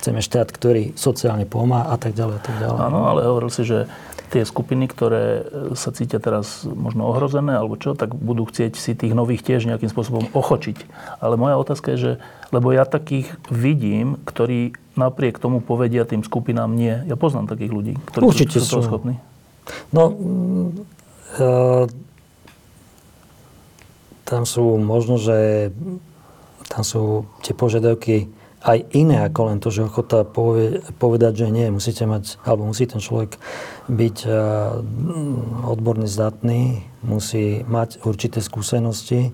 Chceme štát, ktorý sociálne pomáha a tak ďalej a tak ďalej. Áno, ale hovoril si, že tie skupiny, ktoré sa cítia teraz možno ohrozené alebo čo, tak budú chcieť si tých nových tiež nejakým spôsobom ochočiť. Ale moja otázka je, že lebo ja takých vidím, ktorí napriek tomu povedia tým skupinám nie. Ja poznám takých ľudí, ktorí Určite sú, sú schopní. No, uh, tam sú možno, že tam sú tie požiadavky aj iné ako len to, že ochota povedať, že nie. Musíte mať, alebo musí ten človek byť uh, odborne zdatný, musí mať určité skúsenosti,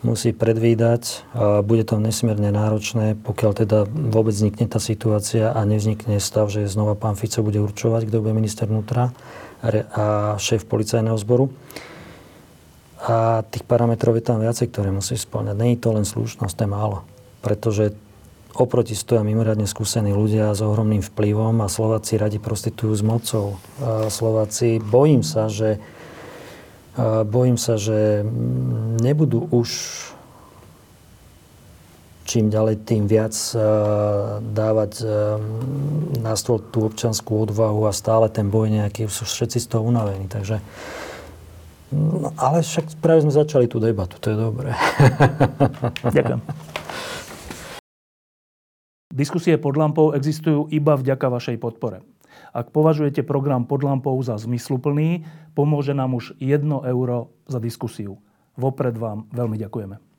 musí predvídať a bude to nesmierne náročné, pokiaľ teda vôbec vznikne tá situácia a nevznikne stav, že znova pán Fico bude určovať, kto bude minister vnútra a šéf policajného zboru. A tých parametrov je tam viacej, ktoré musí spĺňať. Není to len slušnosť, to je málo. Pretože oproti stoja mimoriadne skúsení ľudia s ohromným vplyvom a Slováci radi prostitujú s mocou. A Slováci, bojím sa, že bojím sa, že nebudú už čím ďalej, tým viac dávať na stôl tú občanskú odvahu a stále ten boj nejaký, sú všetci z toho unavení. Takže No, ale však práve sme začali tú debatu, to je dobré. [LAUGHS] Ďakujem. Diskusie pod lampou existujú iba vďaka vašej podpore. Ak považujete program pod lampou za zmysluplný, pomôže nám už 1 euro za diskusiu. Vopred vám veľmi ďakujeme.